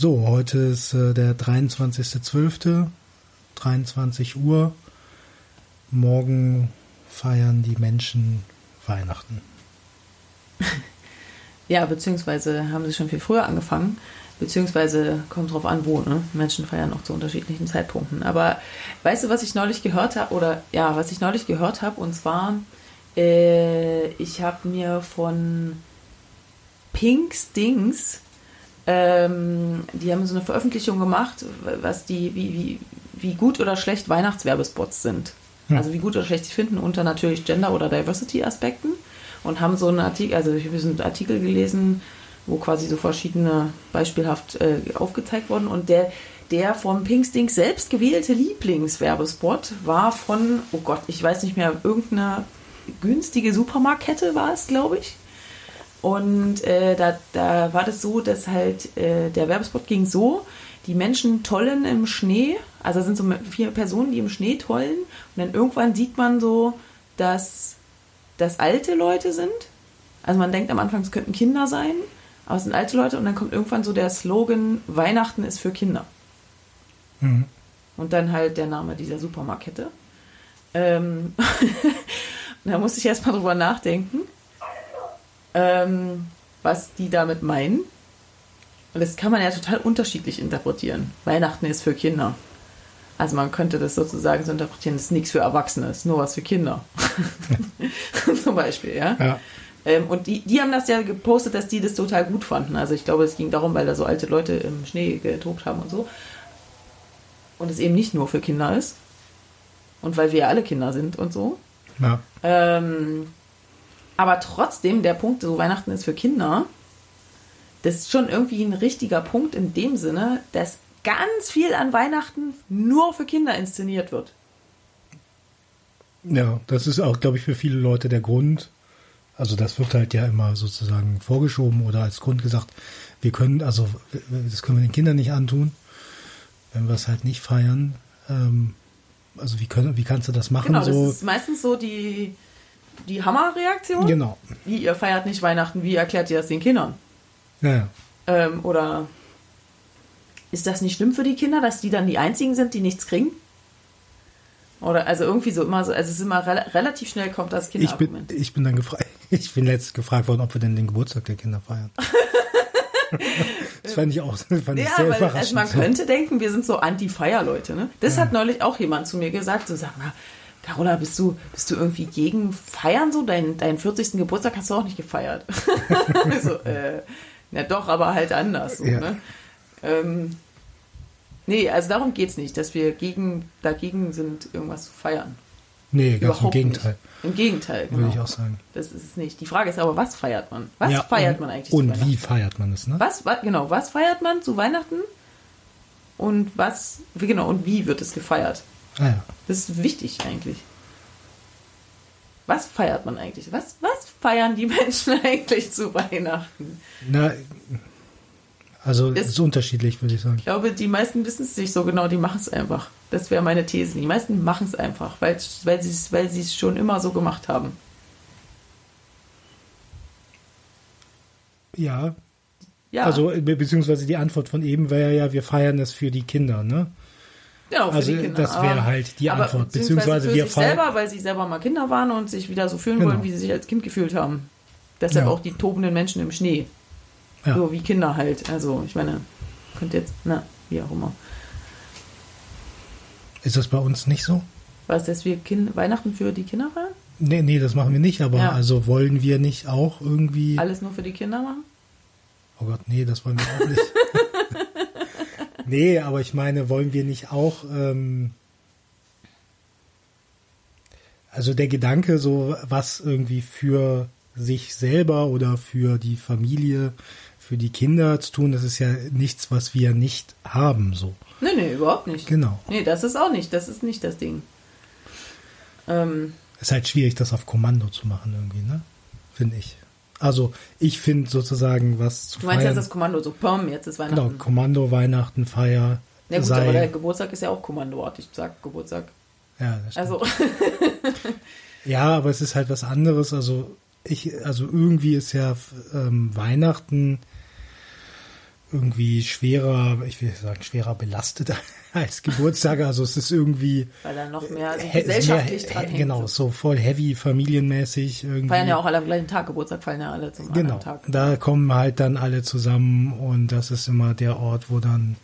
So, heute ist äh, der 23.12., 23 Uhr. Morgen feiern die Menschen Weihnachten. Ja, beziehungsweise haben sie schon viel früher angefangen. Beziehungsweise kommt drauf an, wo. Ne? Menschen feiern auch zu unterschiedlichen Zeitpunkten. Aber weißt du, was ich neulich gehört habe? Oder ja, was ich neulich gehört habe? Und zwar, äh, ich habe mir von Pinks Dings, ähm, die haben so eine Veröffentlichung gemacht, was die, wie, wie, wie gut oder schlecht Weihnachtswerbespots sind. Hm. Also wie gut oder schlecht sie finden unter natürlich Gender- oder Diversity-Aspekten. Und haben so einen Artikel, also ich habe so einen Artikel gelesen, wo quasi so verschiedene beispielhaft äh, aufgezeigt wurden. Und der, der vom Pinkstink selbst gewählte Lieblingswerbespot war von, oh Gott, ich weiß nicht mehr, irgendeine günstige Supermarktkette war es, glaube ich. Und äh, da, da war das so, dass halt äh, der Werbespot ging so, die Menschen tollen im Schnee, also sind so vier Personen, die im Schnee tollen und dann irgendwann sieht man so, dass das alte Leute sind. Also man denkt am Anfang, es könnten Kinder sein, aber es sind alte Leute und dann kommt irgendwann so der Slogan, Weihnachten ist für Kinder. Mhm. Und dann halt der Name dieser Supermarktkette. Ähm, da musste ich erstmal drüber nachdenken, ähm, was die damit meinen. Und das kann man ja total unterschiedlich interpretieren. Weihnachten ist für Kinder. Also man könnte das sozusagen so interpretieren, das ist nichts für Erwachsene, ist nur was für Kinder. Zum Beispiel, ja. Ja. Ähm, und die, die haben das ja gepostet, dass die das total gut fanden. Also ich glaube, es ging darum, weil da so alte Leute im Schnee getobt haben und so. Und es eben nicht nur für Kinder ist. Und weil wir ja alle Kinder sind und so. ja. Ähm, aber trotzdem, der Punkt, so Weihnachten ist für Kinder, das ist schon irgendwie ein richtiger Punkt in dem Sinne, dass ganz viel an Weihnachten nur für Kinder inszeniert wird. Ja, das ist auch, glaube ich, für viele Leute der Grund. Also das wird halt ja immer sozusagen vorgeschoben oder als Grund gesagt, wir können, also das können wir den Kindern nicht antun, wenn wir es halt nicht feiern. Ähm, also wie können, wie kannst du das machen? Genau, das so, ist meistens so die, die Hammerreaktion. genau. Wie, ihr feiert nicht Weihnachten, wie erklärt ihr das den Kindern? Ja, ja. Ähm, oder ist das nicht schlimm für die Kinder, dass die dann die einzigen sind, die nichts kriegen? Oder also irgendwie so immer so, also es ist immer rel relativ schnell kommt das Ich bin, Kinderargument. ich bin dann gefragt, ich bin letztens gefragt worden, ob wir denn den Geburtstag der Kinder feiern. das fand ich auch, fand ich Ja, sehr weil also überraschend. man könnte denken, wir sind so Anti-Feier-Leute. Ne? Das hat neulich auch jemand zu mir gesagt. So, sag mal, Carola, bist du, bist du irgendwie gegen Feiern so? Dein, deinen 40. Geburtstag hast du auch nicht gefeiert. so, äh, na doch, aber halt anders. So, Ja. ne? ähm, nee, also darum geht's nicht, dass wir gegen, dagegen sind, irgendwas zu feiern. Nee, ganz im Überhaupt Gegenteil, Nicht. Im Gegenteil, genau. würde ich auch sagen. Das ist es nicht. Die Frage ist aber, was feiert man? Was Ja, feiert und, man eigentlich? Und wie feiert man es, ne? Was, wa- genau, was feiert man zu Weihnachten? Und was, genau, und wie wird es gefeiert? Ah, ja. Das ist wichtig eigentlich. Was feiert man eigentlich? Was, was feiern die Menschen eigentlich zu Weihnachten? Na, also es Ist- unterschiedlich, würde ich sagen. Ich glaube, die meisten wissen es nicht so genau, die machen es einfach. Das wäre meine These. Die meisten machen es einfach, weil, weil sie es weil es schon immer so gemacht haben. Ja, Ja, also be- beziehungsweise die Antwort von eben wäre ja, wir feiern es für die Kinder, ne? Genau, also das wäre Aber- halt die aber Antwort. Beziehungsweise Beziehungsweise für wir feiern. selber, weil sie selber mal Kinder waren und sich wieder so fühlen Genau. wollen, wie sie sich als Kind gefühlt haben. Deshalb Ja. auch die tobenden Menschen im Schnee. Ja. So wie Kinder halt. Also, ich meine, könnt jetzt, na, wie auch immer. Ist das bei uns nicht so? Was, dass wir kind Weihnachten für die Kinder feiern? Nee, nee, das machen wir nicht, aber Ja. also wollen wir nicht auch irgendwie. Alles nur für die Kinder machen? Oh Gott, nee, das wollen wir auch nicht. nee, aber ich meine, wollen wir nicht auch. Ähm, also der Gedanke, so was irgendwie für sich selber oder für die Familie, für die Kinder zu tun, das ist ja nichts, was wir nicht haben, so. Nee, nee, überhaupt nicht. Genau. Nee, das ist auch nicht, das ist nicht das Ding. Ähm, Ist halt schwierig, das auf Kommando zu machen irgendwie, ne? Finde ich. Also ich finde sozusagen was zu du meinst feiern. jetzt das Kommando, so pom, jetzt ist genau, Weihnachten. Kommando, Weihnachten, Feier. Na gut, sei, aber der Geburtstag ist ja auch Kommandoart. Ich sag Geburtstag. ja, das stimmt. Also, Ja, aber es ist halt was anderes. Also ich, also irgendwie ist ja ähm, Weihnachten irgendwie schwerer, ich will sagen, schwerer belastet als Geburtstage. Also es ist irgendwie. Weil da noch mehr also gesellschaftlich mehr, dran hängt. Genau, so voll heavy, familienmäßig irgendwie. Feiern ja auch alle am gleichen Tag, Geburtstag fallen ja alle zum Genau, Tag. da kommen halt dann alle zusammen und das ist immer der Ort, wo dann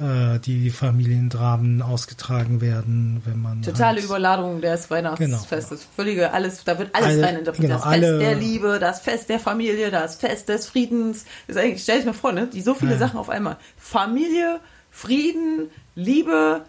äh, die Familiendramen ausgetragen werden, wenn man Totale halt, Überladung des Weihnachtsfestes. Völlige, alles, da wird alles Alle- reininterpretiert. genau, das Fest alle- der Liebe, das Fest der Familie, das Fest des Friedens. Das ist eigentlich, stell dir mal vor, ne? Die so viele Ja. Sachen auf einmal. Familie, Frieden, Liebe,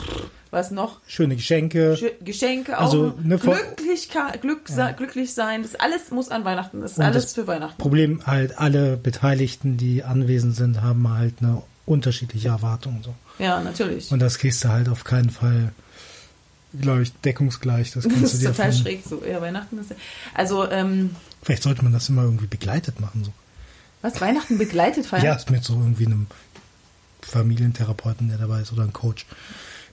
pff, was noch? schöne Geschenke. Sch- Geschenke, Also, auch ne, vor- Glücklichkeit, Glück, Ja. glücklich sein. Das alles muss an Weihnachten. Das ist Und alles das für Weihnachten. Problem halt, alle Beteiligten, die anwesend sind, haben halt eine unterschiedliche Erwartung. So. Ja, natürlich. Und das kriegst du halt auf keinen Fall, glaube ich, deckungsgleich. Das Das kannst du ist dir total von, schräg so. Ja, Weihnachten ist. Also, ähm, Vielleicht sollte man das immer irgendwie begleitet machen. So. was? Weihnachten begleitet feiern? Ja, ist mit so irgendwie einem Familientherapeuten, der dabei ist, oder einem Coach.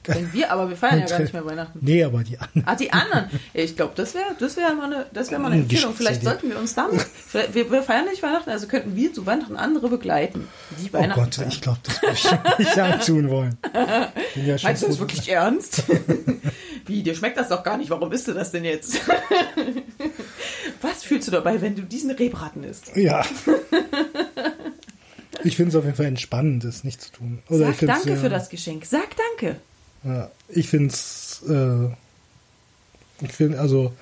Denn wir, aber wir feiern ja gar nicht mehr Weihnachten. Nee, aber die anderen. Ah, die anderen. Ja, ich glaube, das wäre das wär mal eine, das wär mal eine Empfehlung. Vielleicht sollten wir uns damit. Wir, wir feiern nicht Weihnachten, also könnten wir zu Weihnachten andere begleiten. Die Oh Weihnachten. Gott, feiern. ich glaube, das würde ich nicht antun wollen. Bin ja Meinst du das wirklich ernst? Wie, dir schmeckt das doch gar nicht. Warum isst du das denn jetzt? Was fühlst du dabei, wenn du diesen Rehbraten isst? Ja. Ich finde es auf jeden Fall entspannend, das nicht zu tun. Oder ich Sag danke sehr- für das Geschenk. Sag danke. Ja, ich finde es, äh, ich finde, also,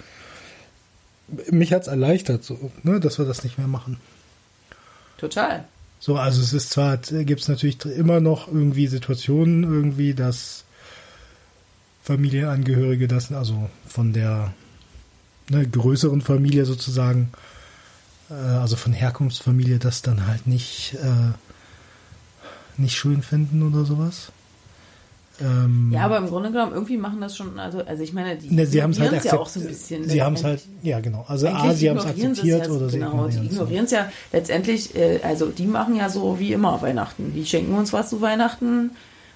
mich hat es erleichtert, so, ne, dass wir das nicht mehr machen. Total. So, also es ist zwar, gibt es natürlich immer noch irgendwie Situationen irgendwie, dass Familienangehörige das, also von der ne, größeren Familie sozusagen, äh, also von Herkunftsfamilie, das dann halt nicht, äh, nicht schön finden oder sowas. Ähm, Ja, aber im Grunde genommen, irgendwie machen das schon, also, also ich meine, die Ne, sie haben es halt ja auch so ein bisschen. Sie haben es halt, ja genau. Also A, sie haben es akzeptiert ja, oder sie genau, die ignorieren es. ja letztendlich, äh, also die machen ja so wie immer Weihnachten. Die schenken uns was zu Weihnachten,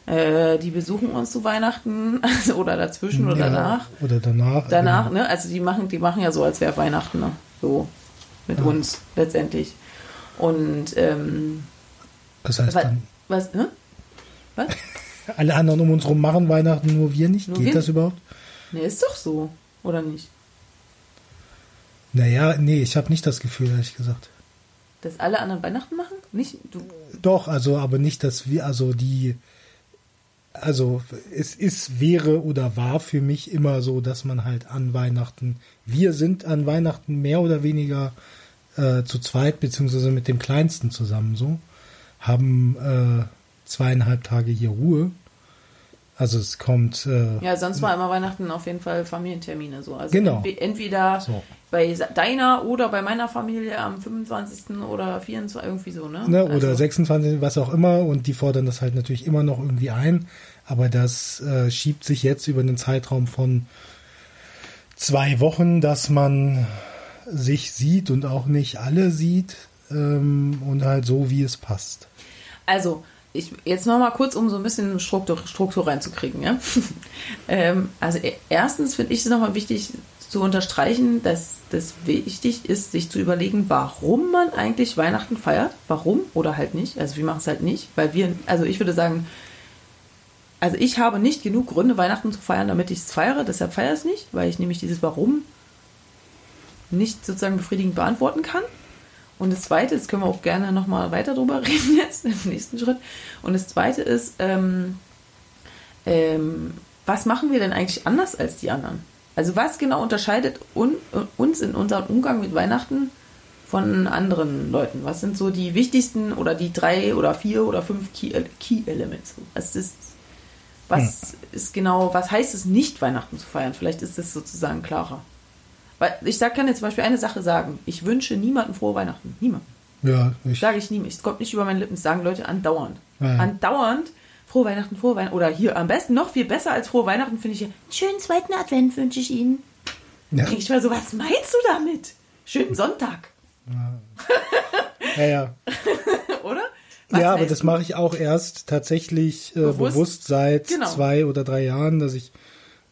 äh, die besuchen uns zu Weihnachten also, oder dazwischen oder Ja, danach. Oder danach. Danach, genau. ne? Also die machen, die machen ja so, als wäre Weihnachten, ne? So mit uns letztendlich. Und ähm, Das heißt was, dann, was, ne? Was? alle anderen um uns rum machen Weihnachten, nur wir nicht. Nur Geht wir das überhaupt? Ne, ist doch so, oder nicht? Naja, nee, ich habe nicht das Gefühl, ehrlich gesagt. Dass alle anderen Weihnachten machen? Nicht du. Doch, also, aber nicht, dass wir, also die, also es ist, wäre oder war für mich immer so, dass man halt an Weihnachten, wir sind an Weihnachten mehr oder weniger äh, zu zweit, beziehungsweise mit dem Kleinsten zusammen so, haben äh, zweieinhalb Tage hier Ruhe. Also es kommt, äh, Ja, sonst war immer Weihnachten auf jeden Fall Familientermine so. Also Genau. entwe- entweder So. bei deiner oder bei meiner Familie am 25. oder 24. irgendwie so, ne? ne, oder Also, 26, was auch immer, und die fordern das halt natürlich immer noch irgendwie ein, aber das äh, schiebt sich jetzt über einen Zeitraum von zwei Wochen, dass man sich sieht und auch nicht alle sieht ähm, und halt so, wie es passt. Also, ich, jetzt noch mal kurz, um so ein bisschen Struktur, Struktur reinzukriegen. Ja? ähm, also e- erstens finde ich es nochmal wichtig zu unterstreichen, dass das wichtig ist, sich zu überlegen, warum man eigentlich Weihnachten feiert. Warum oder halt nicht. Also wir machen es halt nicht, weil wir, also ich würde sagen, also ich habe nicht genug Gründe, Weihnachten zu feiern, damit ich es feiere. Deshalb feiere ich es nicht, weil ich nämlich dieses Warum nicht sozusagen befriedigend beantworten kann. Und das Zweite, das können wir auch gerne nochmal weiter drüber reden jetzt im nächsten Schritt. Und das Zweite ist, ähm, ähm, was machen wir denn eigentlich anders als die anderen? Also was genau unterscheidet un, uns in unserem Umgang mit Weihnachten von anderen Leuten? Was sind so die wichtigsten oder die drei oder vier oder fünf Key, Key Elements? Was ist, was ist genau, was heißt es nicht Weihnachten zu feiern? Vielleicht ist es sozusagen klarer. Weil ich sag, kann jetzt zum Beispiel eine Sache sagen. Ich wünsche niemanden frohe Weihnachten. Niemand. Ja, ich, Sage ich nie. Es kommt nicht über meine Lippen. Das sagen Leute andauernd. Ja. Andauernd. Frohe Weihnachten, frohe Weihnachten. Oder hier am besten noch viel besser als frohe Weihnachten finde ich hier. Schönen zweiten Advent wünsche ich Ihnen. ja, ich mal so, was meinst du damit? Schönen Sonntag. ja, ja. Oder? Was ja, aber das mache ich auch erst tatsächlich äh, Bewusst? bewusst, seit Genau. zwei oder drei Jahren, dass ich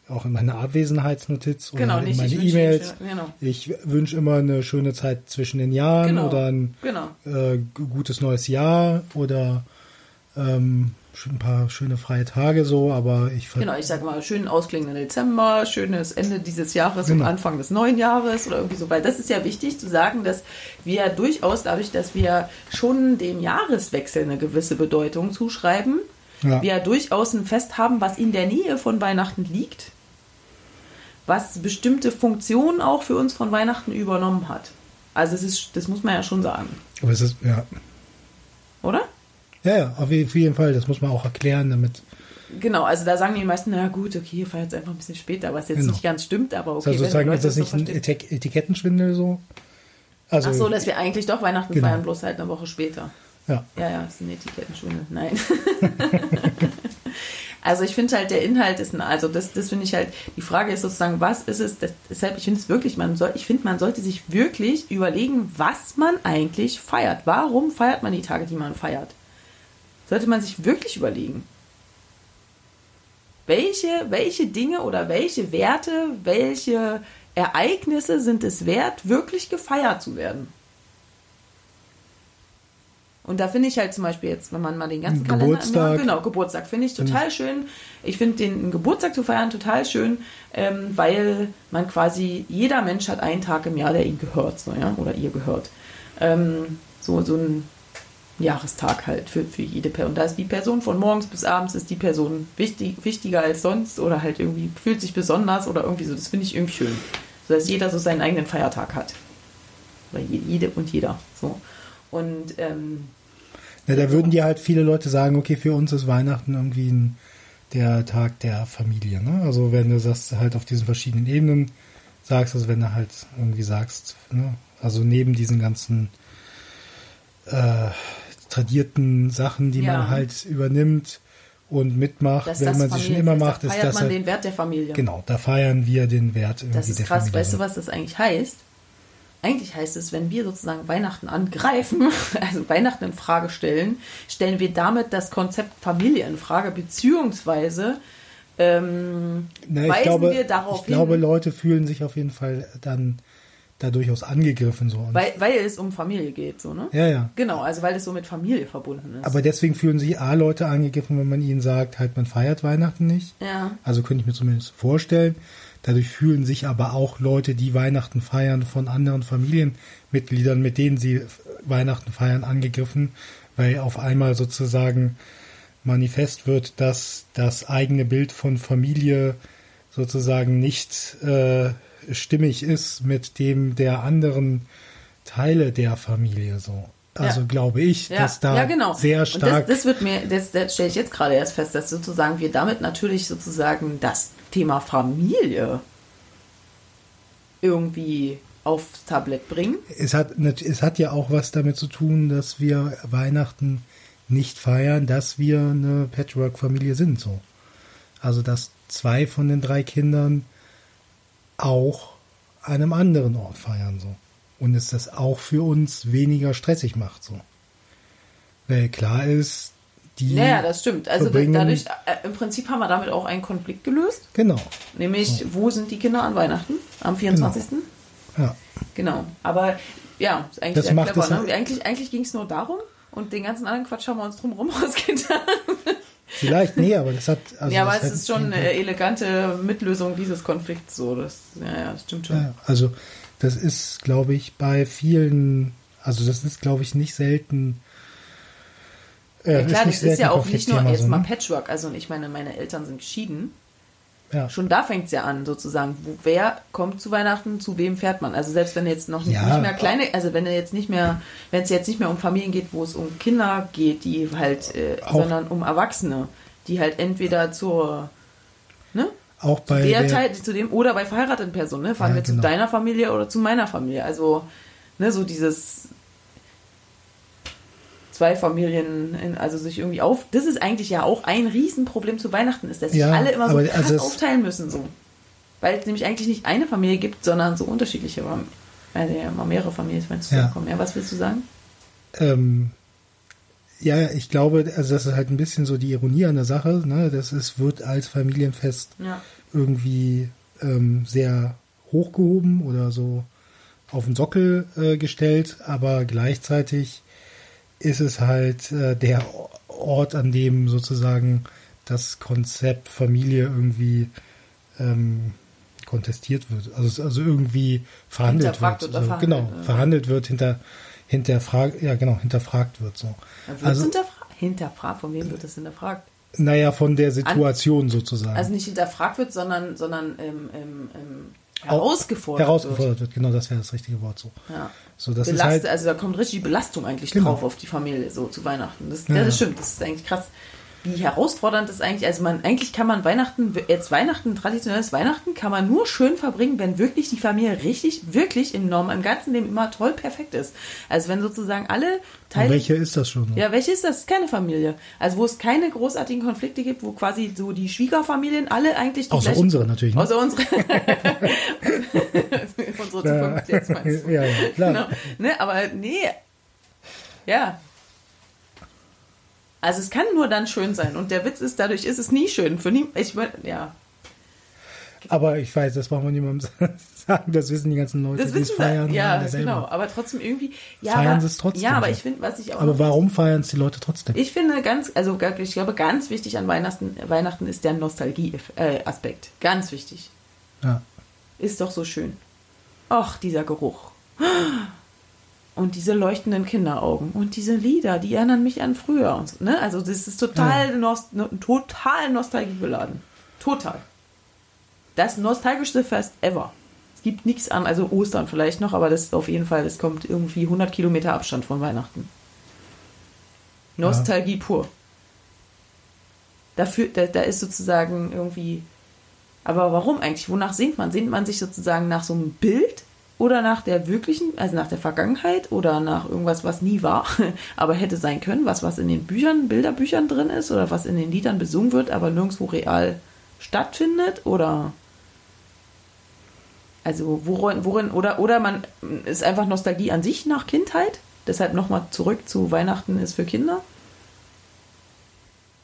auch in meiner Abwesenheitsnotiz oder Genau, in nicht, meine E-Mails. Ihnen- genau. Ich wünsche immer eine schöne Zeit zwischen den Jahren Genau, oder ein genau. äh, gutes neues Jahr oder ähm, ein paar schöne freie Tage so, aber ich Genau, ich sage mal, schönen ausklingenden Dezember, schönes Ende dieses Jahres Genau. und Anfang des neuen Jahres oder irgendwie so, weil das ist ja wichtig zu sagen, dass wir durchaus dadurch, dass wir schon dem Jahreswechsel eine gewisse Bedeutung zuschreiben, Ja. wir durchaus ein Fest haben, was in der Nähe von Weihnachten liegt, was bestimmte Funktionen auch für uns von Weihnachten übernommen hat. Also es ist, das muss man ja schon sagen, aber es ist ja oder? ja, ja auf je- auf jeden Fall, das muss man auch erklären, damit Genau, also da sagen die meisten, na gut, okay, ihr feiert es einfach ein bisschen später, was jetzt Genau. nicht ganz stimmt, aber okay. also wenn die sozusagen ist das nicht ein. Etik Etikettenschwindel so. Also Ach so, dass wir eigentlich doch Weihnachten Genau. feiern, bloß halt eine Woche später. ja, Ja, ja, das ist ein Etikettenschwindel. Nein. also ich finde halt, der Inhalt ist, ein, also das, das finde ich halt, die Frage ist sozusagen, was ist es, das, deshalb, ich finde es wirklich, man soll, ich finde, man sollte sich wirklich überlegen, was man eigentlich feiert. Warum feiert man die Tage, die man feiert? Sollte man sich wirklich überlegen. Welche, welche Dinge oder welche Werte, welche Ereignisse sind es wert, wirklich gefeiert zu werden? Und da finde ich halt zum Beispiel jetzt, wenn man mal den ganzen Ein Kalender Geburtstag. genau Geburtstag finde ich total schön. Ich finde den Geburtstag zu feiern total schön, ähm, weil man quasi jeder Mensch hat einen Tag im Jahr, der ihm gehört, so ja oder ihr gehört. Ähm, so so ein Jahrestag halt für, für jede Person. Und da ist die Person von morgens bis abends ist die Person wichtig, wichtiger als sonst oder halt irgendwie fühlt sich besonders oder irgendwie so. Das finde ich irgendwie schön. So dass jeder so seinen eigenen Feiertag hat. Oder je- jede und jeder. So. Und ähm, Ja, da würden dir halt viele Leute sagen, okay, für uns ist Weihnachten irgendwie ein, der Tag der Familie. Ne? Also wenn du das halt auf diesen verschiedenen Ebenen sagst, also wenn du halt irgendwie sagst, ne? also neben diesen ganzen äh, tradierten Sachen, die Ja. man halt übernimmt und mitmacht, dass wenn man sie schon immer macht, da ist feiert das man halt, den Wert der Familie. genau, da feiern wir den Wert irgendwie Das ist krass. Weißt du, was das eigentlich heißt? Eigentlich heißt es, wenn wir sozusagen Weihnachten angreifen, also Weihnachten in Frage stellen, stellen wir damit das Konzept Familie in Frage, beziehungsweise ähm, Na, ich weisen glaube, wir darauf ich glaube, hin, Leute fühlen sich auf jeden Fall dann da durchaus angegriffen so. Weil, weil es um Familie geht, so, ne? ja, ja. Genau, also weil es so mit Familie verbunden ist. Aber deswegen fühlen sich A Leute angegriffen, wenn man ihnen sagt, halt man feiert Weihnachten nicht. ja. Also könnte ich mir zumindest vorstellen. Dadurch fühlen sich aber auch Leute, die Weihnachten feiern, von anderen Familienmitgliedern, mit denen sie Weihnachten feiern, angegriffen, weil auf einmal sozusagen manifest wird, dass das eigene Bild von Familie sozusagen nicht äh, stimmig ist mit dem der anderen Teile der Familie so. Also Ja. glaube ich, Ja, dass da ja, genau. sehr Und stark das, das wird mir, das, das stelle ich jetzt gerade erst fest, dass sozusagen wir damit natürlich sozusagen das Thema Familie irgendwie aufs Tablett bringen. es hat, es hat ja auch was damit zu tun, dass wir Weihnachten nicht feiern, dass wir eine Patchwork-Familie sind, so. Also, dass zwei von den drei Kindern auch einem anderen Ort feiern, so. Und es das auch für uns weniger stressig macht, so. Weil klar ist, die. Naja, das stimmt. Also verbringen- dadurch, äh, im Prinzip haben wir damit auch einen Konflikt gelöst. Genau. Nämlich, wo sind die Kinder an Weihnachten? Am 24. Ja. Genau. Aber ja, ist eigentlich Das sehr clever. Ne? halt- Eigentlich, eigentlich ging es nur darum und den ganzen anderen Quatsch haben wir uns drumherum ausgetan. Vielleicht, nee, aber das hat. Also ja, aber es ist schon eine elegante Mitlösung dieses Konflikts. So, das, ja, ja, das stimmt schon. Ja, also das ist, glaube ich, bei vielen, also das ist, glaube ich, nicht selten. Äh, Ja, klar, das ist ja auch nicht nur jetzt so, mal ne? Patchwork. Also ich meine, meine Eltern sind geschieden. Ja. Schon da fängt es ja an, sozusagen. Wo, wer kommt zu Weihnachten, zu wem fährt man? Also selbst wenn jetzt noch nicht, Ja. nicht mehr kleine, also wenn er jetzt nicht mehr, wenn es jetzt nicht mehr um Familien geht, wo es um Kinder geht, die halt, äh, sondern um Erwachsene, die halt entweder zur, ne? Auch bei der, der, Teil, zu dem oder bei verheirateten Personen, ne? Fahren Ja, wir genau. zu deiner Familie oder zu meiner Familie. Also, ne, so dieses zwei Familien, in, also sich irgendwie auf. Das ist eigentlich ja auch ein Riesenproblem zu Weihnachten, ist, dass sich Ja, alle immer so krass also aufteilen müssen, so. Weil es nämlich eigentlich nicht eine Familie gibt, sondern so unterschiedliche, äh, ja, mal mehrere Familien, wenn es Ja. zusammenkommen. Ja, was willst du sagen? ähm, ja, ich glaube, also das ist halt ein bisschen so die Ironie an der Sache, ne? Das ist, wird als Familienfest Ja. irgendwie ähm, sehr hochgehoben oder so auf den Sockel äh, gestellt, aber gleichzeitig ist es halt äh, der Ort, an dem sozusagen das Konzept Familie irgendwie ähm, kontestiert wird, also, also irgendwie verhandelt wird. Hinterfragt oder Also, verhandelt, genau, ja. verhandelt wird, hinter, hinterfragt, ja genau, hinterfragt wird so. Wird Also, hinterfragt? Hinterfragt? Von wem wird das hinterfragt? naja, von der Situation sozusagen. Also nicht hinterfragt wird, sondern, sondern ähm, ähm, ähm, herausgefordert, herausgefordert wird. Genau, das wäre das richtige Wort so. wird. Ja. So, das ist Belastet, halt, also da kommt richtig Belastung eigentlich Genau. drauf auf die Familie, so zu Weihnachten. Das, ja. das stimmt, das ist eigentlich krass. Wie herausfordernd das eigentlich, also man, eigentlich kann man Weihnachten, jetzt Weihnachten, traditionelles Weihnachten kann man nur schön verbringen, wenn wirklich die Familie richtig, wirklich im Norm, im ganzen Leben immer toll perfekt ist. Also wenn sozusagen alle und Teile. welche ist das schon? Ja, welche ist das? Keine Familie. Also wo es keine großartigen Konflikte gibt, wo quasi so die Schwiegerfamilien alle eigentlich Außer unsere natürlich. Ne? Außer unsere. unsere Zukunft jetzt meinst du. ja, ja, klar. Genau. Ne, aber nee. Ja. Also es kann nur dann schön sein. Und der Witz ist, dadurch ist es nie schön. Für nie, ich ja. Aber ich weiß, das brauchen wir niemandem sagen. Das wissen die ganzen Leute, Das die es wissen feiern. wir. Ja, selber. genau. Aber trotzdem irgendwie. Ja, Feiern sie es trotzdem Ja, aber ich finde, was ich auch. Aber warum feiern es die Leute trotzdem? Ich finde ganz, also ich glaube, ganz wichtig an Weihnachten, Weihnachten ist der Nostalgie-Aspekt. Ganz wichtig. ja. Ist doch so schön. Ach, dieser Geruch. Und diese leuchtenden Kinderaugen und diese Lieder, die erinnern mich an früher. Und so, ne? Also das ist total, nost no, total nostalgiebeladen. Total. Das nostalgischste Fest ever. Es gibt nichts an, also Ostern vielleicht noch, aber das ist auf jeden Fall, das kommt irgendwie 100 Kilometer Abstand von Weihnachten. Nostalgie pur. Dafür, da, da ist sozusagen irgendwie aber warum eigentlich? Wonach sehnt man? Sehnt man sich sozusagen nach so einem Bild oder nach der wirklichen, also nach der Vergangenheit oder nach irgendwas, was nie war, aber hätte sein können, was was in den Büchern, Bilderbüchern drin ist oder was in den Liedern besungen wird, aber nirgendwo real stattfindet oder also worin, worin oder oder man ist einfach Nostalgie an sich nach Kindheit, deshalb nochmal zurück zu Weihnachten ist für Kinder.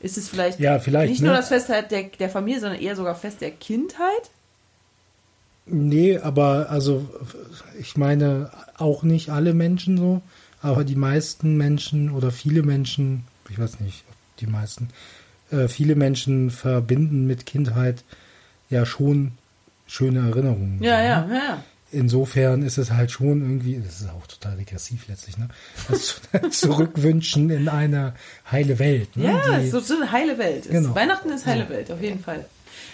Ist es vielleicht, Ja, vielleicht, nicht ne? nur das Fest halt der, der Familie, sondern eher sogar Fest der Kindheit? Nee, aber also ich meine auch nicht alle Menschen so, aber die meisten Menschen oder viele Menschen, ich weiß nicht, ob die meisten, äh, viele Menschen verbinden mit Kindheit ja schon schöne Erinnerungen. Ja, so, ja, ne? ja. Insofern ist es halt schon irgendwie, das ist auch total regressiv letztlich, ne? Das Zurückwünschen in eine heile Welt. Ne? Ja, Die- so, so eine heile Welt. Ist, Genau. Weihnachten ist heile Ja. Welt, auf jeden Fall.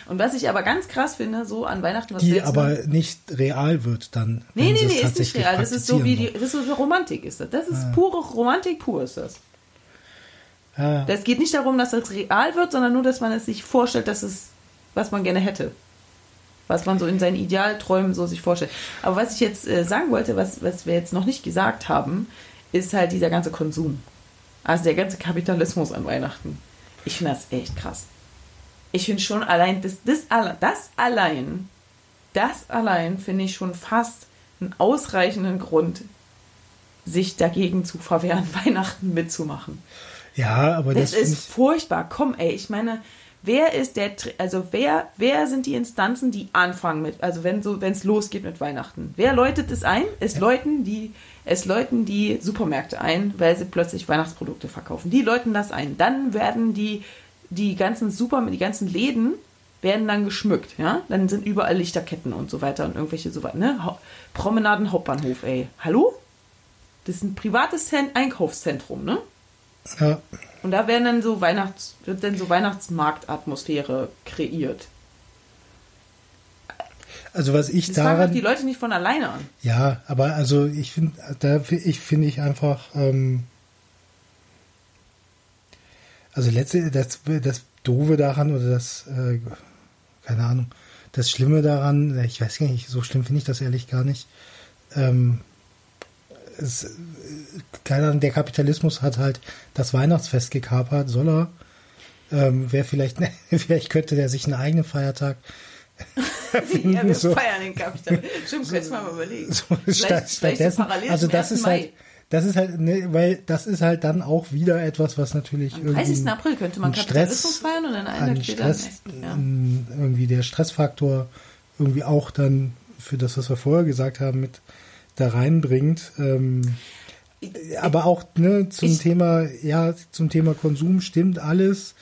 Und was ich aber ganz krass finde, so an Weihnachten, was die aber machen- nicht real wird dann. Nee, nee, nee, ist nicht real. Das ist so wie die, das ist so Romantik ist das. Das ist pure Romantik pur ist das. Ja, Das geht nicht darum, dass es real wird, sondern nur, dass man es sich vorstellt, dass es, was man gerne hätte. Was man so in seinen Idealträumen so sich vorstellt. Aber was ich jetzt äh, sagen wollte, was, was wir jetzt noch nicht gesagt haben, ist halt dieser ganze Konsum. Also der ganze Kapitalismus an Weihnachten. Ich finde das echt krass. Ich finde schon allein, das, das, das allein, das allein finde ich schon fast einen ausreichenden Grund, sich dagegen zu verwehren, Weihnachten mitzumachen. ja, aber Das, das, ist furchtbar. Komm, ey, ich meine, wer ist der, also wer, wer sind die Instanzen, die anfangen mit, also wenn so, wenn es losgeht mit Weihnachten? Wer läutet es ein? Es läuten die, es läuten die Supermärkte ein, weil sie plötzlich Weihnachtsprodukte verkaufen. Die läuten das ein. Dann werden die, die ganzen Super, die ganzen Läden werden dann geschmückt, ja? Dann sind überall Lichterketten und so weiter und irgendwelche so weiter, ne? Promenaden Hauptbahnhof, ey. Hallo? Das ist ein privates Cent Einkaufszentrum, ne? ja, Und da werden dann so Weihnachts, wird dann so Weihnachtsmarktatmosphäre kreiert. also was ich Das fangen daran, die Leute nicht von alleine an. ja, aber also ich finde, da ich finde ich einfach, ähm, also letzte, das, das Doofe daran oder das, äh, keine Ahnung, das Schlimme daran, ich weiß gar nicht, so schlimm finde ich das ehrlich gar nicht. Ähm, es, keine Ahnung, der Kapitalismus hat halt das Weihnachtsfest gekapert, soll er. Ähm, Wäre vielleicht, vielleicht könnte der sich einen eigenen Feiertag ja, wir so. feiern den Kapital. Stimmt, könnte man mal überlegen. so vielleicht, vielleicht so parallel also das 1. ist Mai. halt, das ist halt, ne, weil das ist halt dann auch wieder etwas, was natürlich Am 30. April könnte man Kapitalismus Stress, feiern und dann einen an Tag später Stress, ja. n- irgendwie der Stressfaktor irgendwie auch dann für das, was wir vorher gesagt haben, mit da reinbringt. Ähm, aber auch ne, zum Ich- Thema, ja, zum Thema Konsum stimmt alles.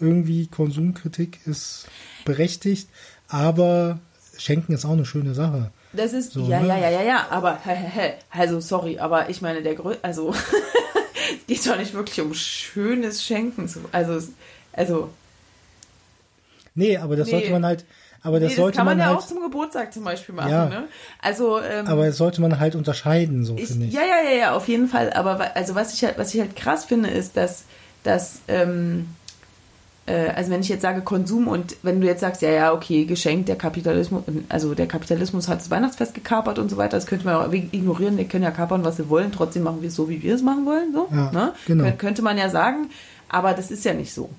Irgendwie Konsumkritik ist berechtigt, aber Schenken ist auch eine schöne Sache. Das ist, So, ja, ne? ja, ja, ja, ja, aber, hä, hä, hä, also, sorry, aber ich meine, der Grö also, es geht doch nicht wirklich um schönes Schenken, zu, also, also, Nee, aber das Nee. sollte man halt, aber das nee, sollte kann man, man, ja halt, auch zum Geburtstag zum Beispiel machen, Ja. ne? Also, ähm, aber das sollte man halt unterscheiden, so finde ich. ja, ja, ja, ja, auf jeden Fall, aber, also, was ich halt, was ich halt krass finde, ist, dass, dass, ähm, äh, also wenn ich jetzt sage Konsum und wenn du jetzt sagst, ja, ja, okay, geschenkt, der Kapitalismus, also der Kapitalismus hat das Weihnachtsfest gekapert und so weiter, das könnte man auch ignorieren, die können ja kapern, was sie wollen, trotzdem machen wir es so, wie wir es machen wollen, so, Ja, ne? genau. Kön- Könnte man ja sagen, aber das ist ja nicht so.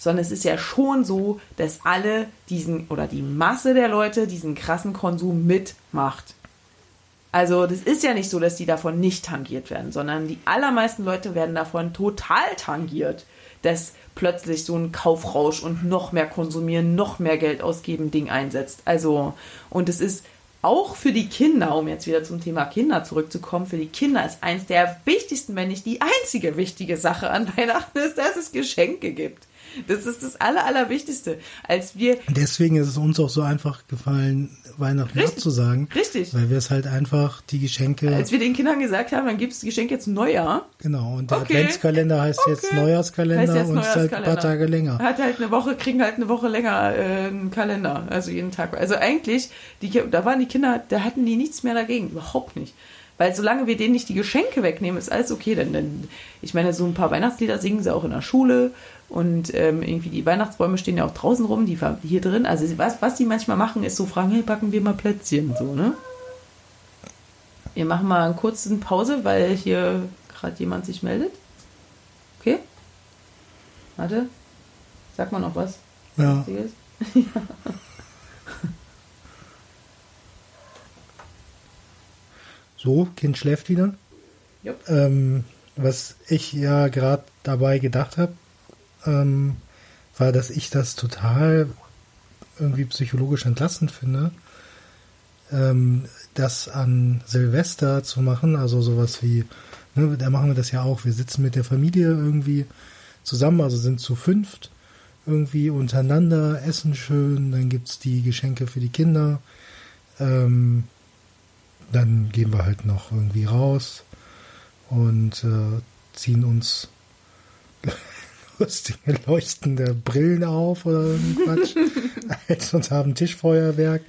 Sondern es ist ja schon so, dass alle diesen, oder die Masse der Leute diesen krassen Konsum mitmacht. Also das ist ja nicht so, dass die davon nicht tangiert werden, sondern die allermeisten Leute werden davon total tangiert, dass plötzlich so ein Kaufrausch und noch mehr konsumieren, noch mehr Geld ausgeben Ding einsetzt. Also und es ist auch für die Kinder, um jetzt wieder zum Thema Kinder zurückzukommen, für die Kinder ist eins der wichtigsten, wenn nicht die einzige wichtige Sache an Weihnachten ist, dass es Geschenke gibt. Das ist das Aller, Allerwichtigste. Als wir Deswegen ist es uns auch so einfach gefallen, Weihnachten Richtig. abzusagen. Richtig. Weil wir es halt einfach die Geschenke, als wir den Kindern gesagt haben, dann gibt es Geschenk jetzt Neujahr, genau, und der Okay. Adventskalender heißt jetzt Okay. Neujahrskalender Heißt jetzt und ist halt ein paar. Tage länger. Hat halt eine Woche, kriegen halt eine Woche länger äh, einen Kalender, also jeden Tag. Also eigentlich, die, da waren die Kinder, da hatten die nichts mehr dagegen, überhaupt nicht. Weil solange wir denen nicht die Geschenke wegnehmen, ist alles okay. Denn, denn ich meine, so ein paar Weihnachtslieder singen sie auch in der Schule und ähm, irgendwie die Weihnachtsbäume stehen ja auch draußen rum, die hier drin. Also was, was die manchmal machen, ist so fragen, hey, backen wir mal Plätzchen, so, ne? Wir machen mal eine kurze Pause, weil hier gerade jemand sich meldet. Okay? Warte. Sag mal noch was. Ja, Wichtiges. so, Kind schläft wieder. Ähm, was ich ja gerade dabei gedacht habe, ähm, war, dass ich das total irgendwie psychologisch entlastend finde, ähm, das an Silvester zu machen, also sowas wie, ne, da machen wir das ja auch, wir sitzen mit der Familie irgendwie zusammen, also sind zu fünft irgendwie untereinander, essen schön, dann gibt's die Geschenke für die Kinder, ähm, dann gehen wir halt noch irgendwie raus und äh, ziehen uns lustige leuchtende Brillen auf oder irgendein Quatsch und haben Tischfeuerwerk.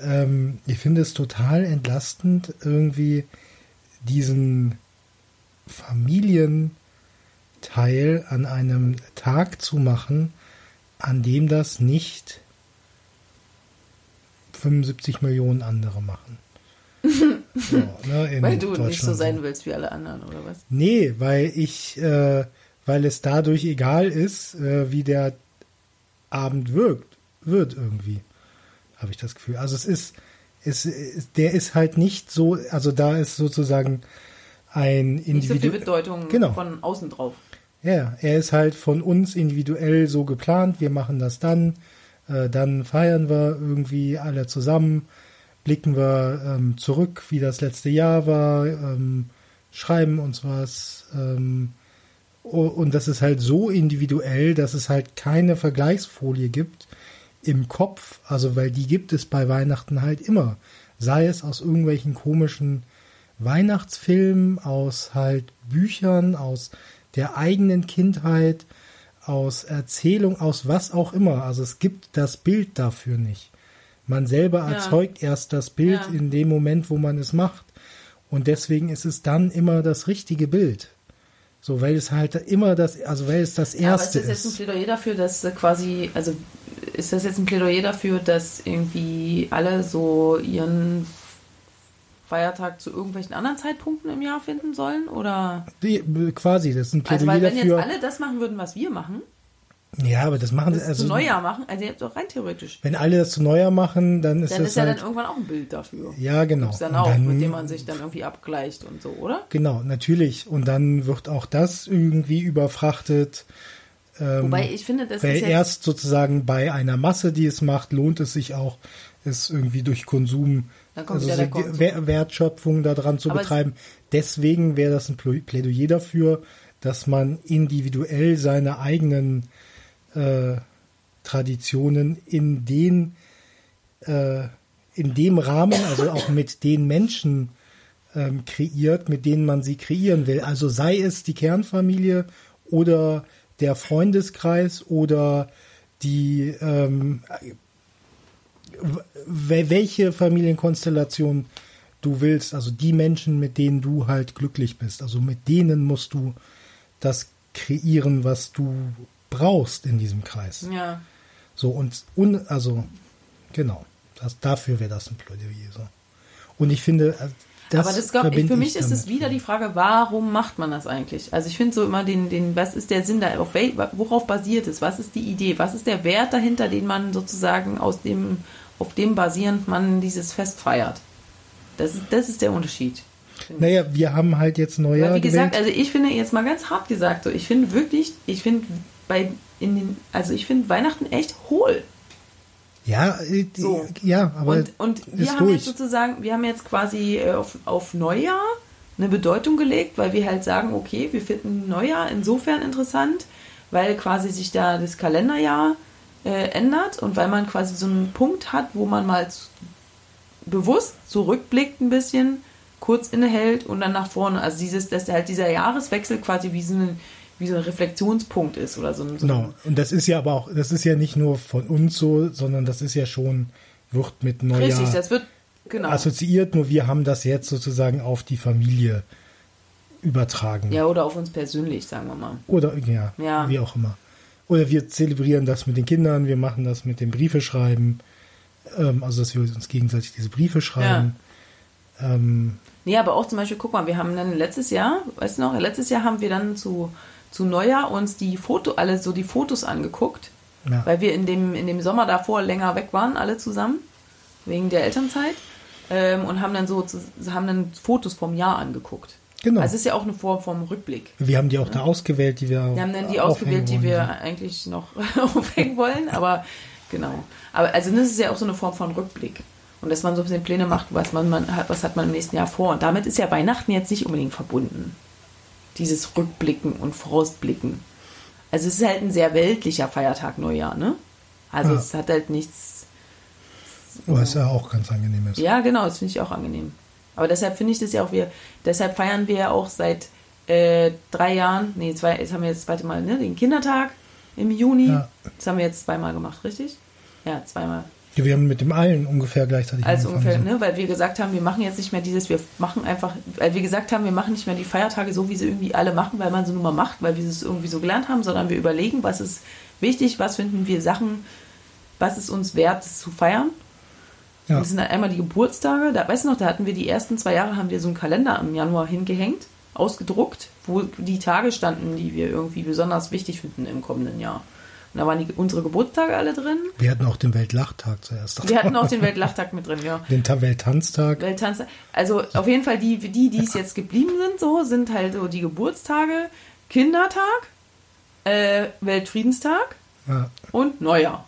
Ähm, ich finde es total entlastend, irgendwie diesen Familienteil an einem Tag zu machen, an dem das nicht 75 Millionen andere machen. So, ne, Weil du nicht so sein willst wie alle anderen, oder was? Nee, weil ich, äh, weil es dadurch egal ist, äh, wie der Abend wirkt, wird irgendwie, habe ich das Gefühl. Also es ist, es, ist- der ist halt nicht so, also da ist sozusagen ein Nicht so viel Bedeutung Genau. von außen drauf. ja, er ist halt von uns individuell so geplant. Wir machen das dann, äh, dann feiern wir irgendwie alle zusammen, blicken wir ähm, zurück, wie das letzte Jahr war, ähm, schreiben uns was. Ähm, und das ist halt so individuell, dass es halt keine Vergleichsfolie gibt im Kopf. Also weil die gibt es bei Weihnachten halt immer. Sei es aus irgendwelchen komischen Weihnachtsfilmen, aus halt Büchern, aus der eigenen Kindheit, aus Erzählung, aus was auch immer. Also es gibt das Bild dafür nicht. Man selber Ja. erzeugt erst das Bild Ja. in dem Moment, wo man es macht. Und deswegen ist es dann immer das richtige Bild. So, weil es halt immer das, also weil es das Ja, aber erste ist das jetzt ein ist. Plädoyer dafür, dass quasi, also ist das jetzt ein Plädoyer dafür, dass irgendwie alle so ihren Feiertag zu irgendwelchen anderen Zeitpunkten im Jahr finden sollen? Oder? Die, quasi, das ist ein Also, Plädoyer weil wenn jetzt dafür. alle das machen würden, was wir machen, Ja, aber das machen das sie also. zu Neujahr machen. Also ihr habt doch rein theoretisch. Wenn alle das zu Neujahr machen, dann ist Dann das ist ja halt. dann irgendwann auch ein Bild dafür. ja, genau. Gibt's dann Und auch, dann- mit dem man sich dann irgendwie abgleicht und so, oder? Genau, natürlich. Und dann wird auch das irgendwie überfrachtet. Ähm, Wobei ich finde, das weil ist erst sozusagen bei einer Masse, die es macht, lohnt es sich auch, es irgendwie durch Konsum, Dann also so Wertschöpfung daran zu Aber betreiben. Deswegen wäre das ein Plä- Plädoyer dafür, dass man individuell seine eigenen äh, Traditionen in den äh, in dem Rahmen, also auch mit den Menschen ähm, kreiert, mit denen man sie kreieren will. Also sei es die Kernfamilie oder der Freundeskreis oder die ähm, welche Familienkonstellation du willst, also die Menschen, mit denen du halt glücklich bist. Also mit denen musst du das kreieren, was du brauchst in diesem Kreis. Ja. So und un, also genau, das, dafür wäre das ein Plädoyer so. Und ich finde, äh, das aber das glaub, ich, für mich ist es wieder die Frage, warum macht man das eigentlich? Also ich finde so immer den, den, was ist der Sinn da, auf wel, worauf basiert es? Was ist die Idee? Was ist der Wert dahinter, den man sozusagen aus dem, auf dem basierend man dieses Fest feiert? Das, ist- das ist der Unterschied. Naja, wir haben halt jetzt Neujahr Weil, wie gesagt, gewählt. also ich finde jetzt mal ganz hart gesagt, so ich finde wirklich, ich finde bei in den, also ich finde Weihnachten echt hohl. ja, äh, So. ja, aber und und wir haben durch. jetzt sozusagen, wir haben jetzt quasi äh, auf, auf Neujahr eine Bedeutung gelegt, weil wir halt sagen, okay, wir finden Neujahr insofern interessant, weil quasi sich da das Kalenderjahr äh, ändert und weil man quasi so einen Punkt hat, wo man mal bewusst zurückblickt ein bisschen, kurz innehält und dann nach vorne. Also dieses, dass halt dieser Jahreswechsel quasi wie so ein, wie so ein Reflexionspunkt ist oder so ein, so ein Genau. Und das ist ja aber auch, das ist ja nicht nur von uns so, sondern das ist ja schon, wird mit Neujahr Richtig, das wird genau. assoziiert, nur wir haben das jetzt sozusagen auf die Familie übertragen. ja, oder auf uns persönlich, sagen wir mal. Oder ja, Ja. wie auch immer. Oder wir zelebrieren das mit den Kindern, wir machen das mit dem Briefeschreiben, ähm, also dass wir uns gegenseitig diese Briefe schreiben. Ähm, Nee, aber auch zum Beispiel, guck mal, wir haben dann letztes Jahr, weißt du noch, letztes Jahr haben wir dann zu, zu Neujahr uns die Foto, alle so die Fotos angeguckt, ja. weil wir in dem, in dem Sommer davor länger weg waren, alle zusammen, wegen der Elternzeit, ähm, und haben dann so, haben dann Fotos vom Jahr angeguckt. Genau. Also es ist ja auch eine Form vom Rückblick. wir haben die auch da ausgewählt, die wir Wir haben dann die ausgewählt, die wollen. wir eigentlich noch aufhängen wollen, aber genau. Aber also das ist ja auch so eine Form von Rückblick. Und dass man so ein bisschen Pläne macht, was man, man hat, was hat man im nächsten Jahr vor. Und damit ist ja Weihnachten jetzt nicht unbedingt verbunden. Dieses Rückblicken und Vorausblicken. Also es ist halt ein sehr weltlicher Feiertag Neujahr, ne? Also Ja. es hat halt nichts. Was ja auch ganz angenehm ist. Ja, genau, das finde ich auch angenehm. Aber deshalb finde ich das ja auch, wir, deshalb feiern wir ja auch seit äh, drei Jahren, nee, zwei, jetzt haben wir jetzt das zweite Mal, ne, den Kindertag im Juni. Ja. Das haben wir jetzt zweimal gemacht, richtig? Ja, zweimal. Wir haben mit dem allen ungefähr gleichzeitig Also angefangen, ungefähr, ne, weil wir gesagt haben, wir machen jetzt nicht mehr dieses, wir machen einfach, weil wir gesagt haben, wir machen nicht mehr die Feiertage so, wie sie irgendwie alle machen, weil man sie nun mal macht, weil wir es irgendwie so gelernt haben, sondern wir überlegen, was ist wichtig, was finden wir Sachen, was ist uns wert, das zu feiern. Ja. Das sind halt einmal die Geburtstage. Da, weißt du noch, da hatten wir die ersten zwei Jahre, haben wir so einen Kalender im Januar hingehängt, ausgedruckt, wo die Tage standen, die wir irgendwie besonders wichtig finden im kommenden Jahr. Und da waren die, unsere Geburtstage alle drin. Wir hatten auch den Weltlachtag zuerst. Wir hatten auch den Weltlachtag mit drin, ja. den Ta- Welttanztag. Welttanz. Also auf jeden Fall die, die, die es jetzt geblieben sind, so sind halt so die Geburtstage, Kindertag, äh, Weltfriedenstag Ja. und Neujahr.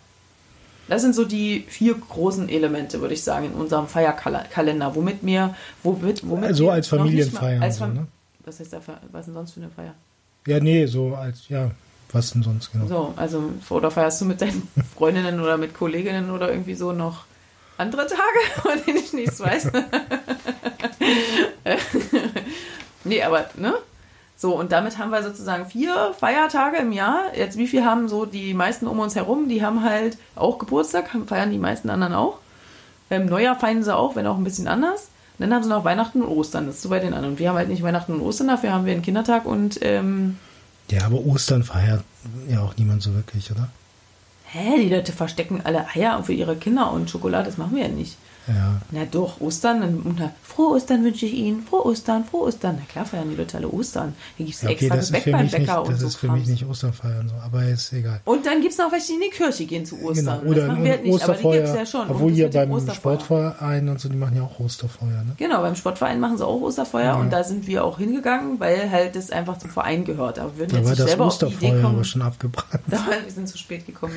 Das sind so die vier großen Elemente, würde ich sagen, in unserem Feierkalender, womit mir, womit, womit So wir als mal- Als so, ne? Was ist da was denn sonst für eine Feier? ja, nee, so als, ja, was denn sonst genau. So, also oder feierst du mit deinen Freundinnen oder mit Kolleginnen oder irgendwie so noch andere Tage, von denen ich nichts weiß. nee, aber, ne? So, und damit haben wir sozusagen vier Feiertage im Jahr. Jetzt, wie viel haben so die meisten um uns herum? Die haben halt auch Geburtstag, haben, feiern die meisten anderen auch. Beim Neujahr feiern sie auch, wenn auch ein bisschen anders. Und dann haben sie noch Weihnachten und Ostern. Das ist so bei den anderen. Wir haben halt nicht Weihnachten und Ostern, dafür haben wir einen Kindertag und, ähm, Ja, aber Ostern feiert ja auch niemand so wirklich, oder? Hä, die Leute verstecken alle Eier für ihre Kinder und Schokolade, das machen wir ja nicht. Ja. Na doch, Ostern, und, frohe Ostern wünsche ich Ihnen, frohe Ostern, frohe Ostern. Na klar feiern die Leute alle Ostern. Hier gibt es Ja, okay, extra das Gebäck beim mich nicht, Bäcker und das so ist für Krams. mich nicht Osterfeiern so, aber ist egal. Und dann gibt es noch welche, die in die Kirche gehen zu Ostern. Genau, oder das machen wir halt nicht, aber die gibt es Osterfeuer, ja schon. obwohl hier das beim Osterfeuer. Sportverein und so, die machen ja auch Osterfeuer, ne? Genau, beim Sportverein machen sie auch Osterfeuer Ja. und da sind wir auch hingegangen, weil halt das einfach zum Verein gehört. Aber wir würden jetzt das selber auf die Idee Osterfeuer kommen. schon abgebrannt. Da, wir sind zu spät gekommen.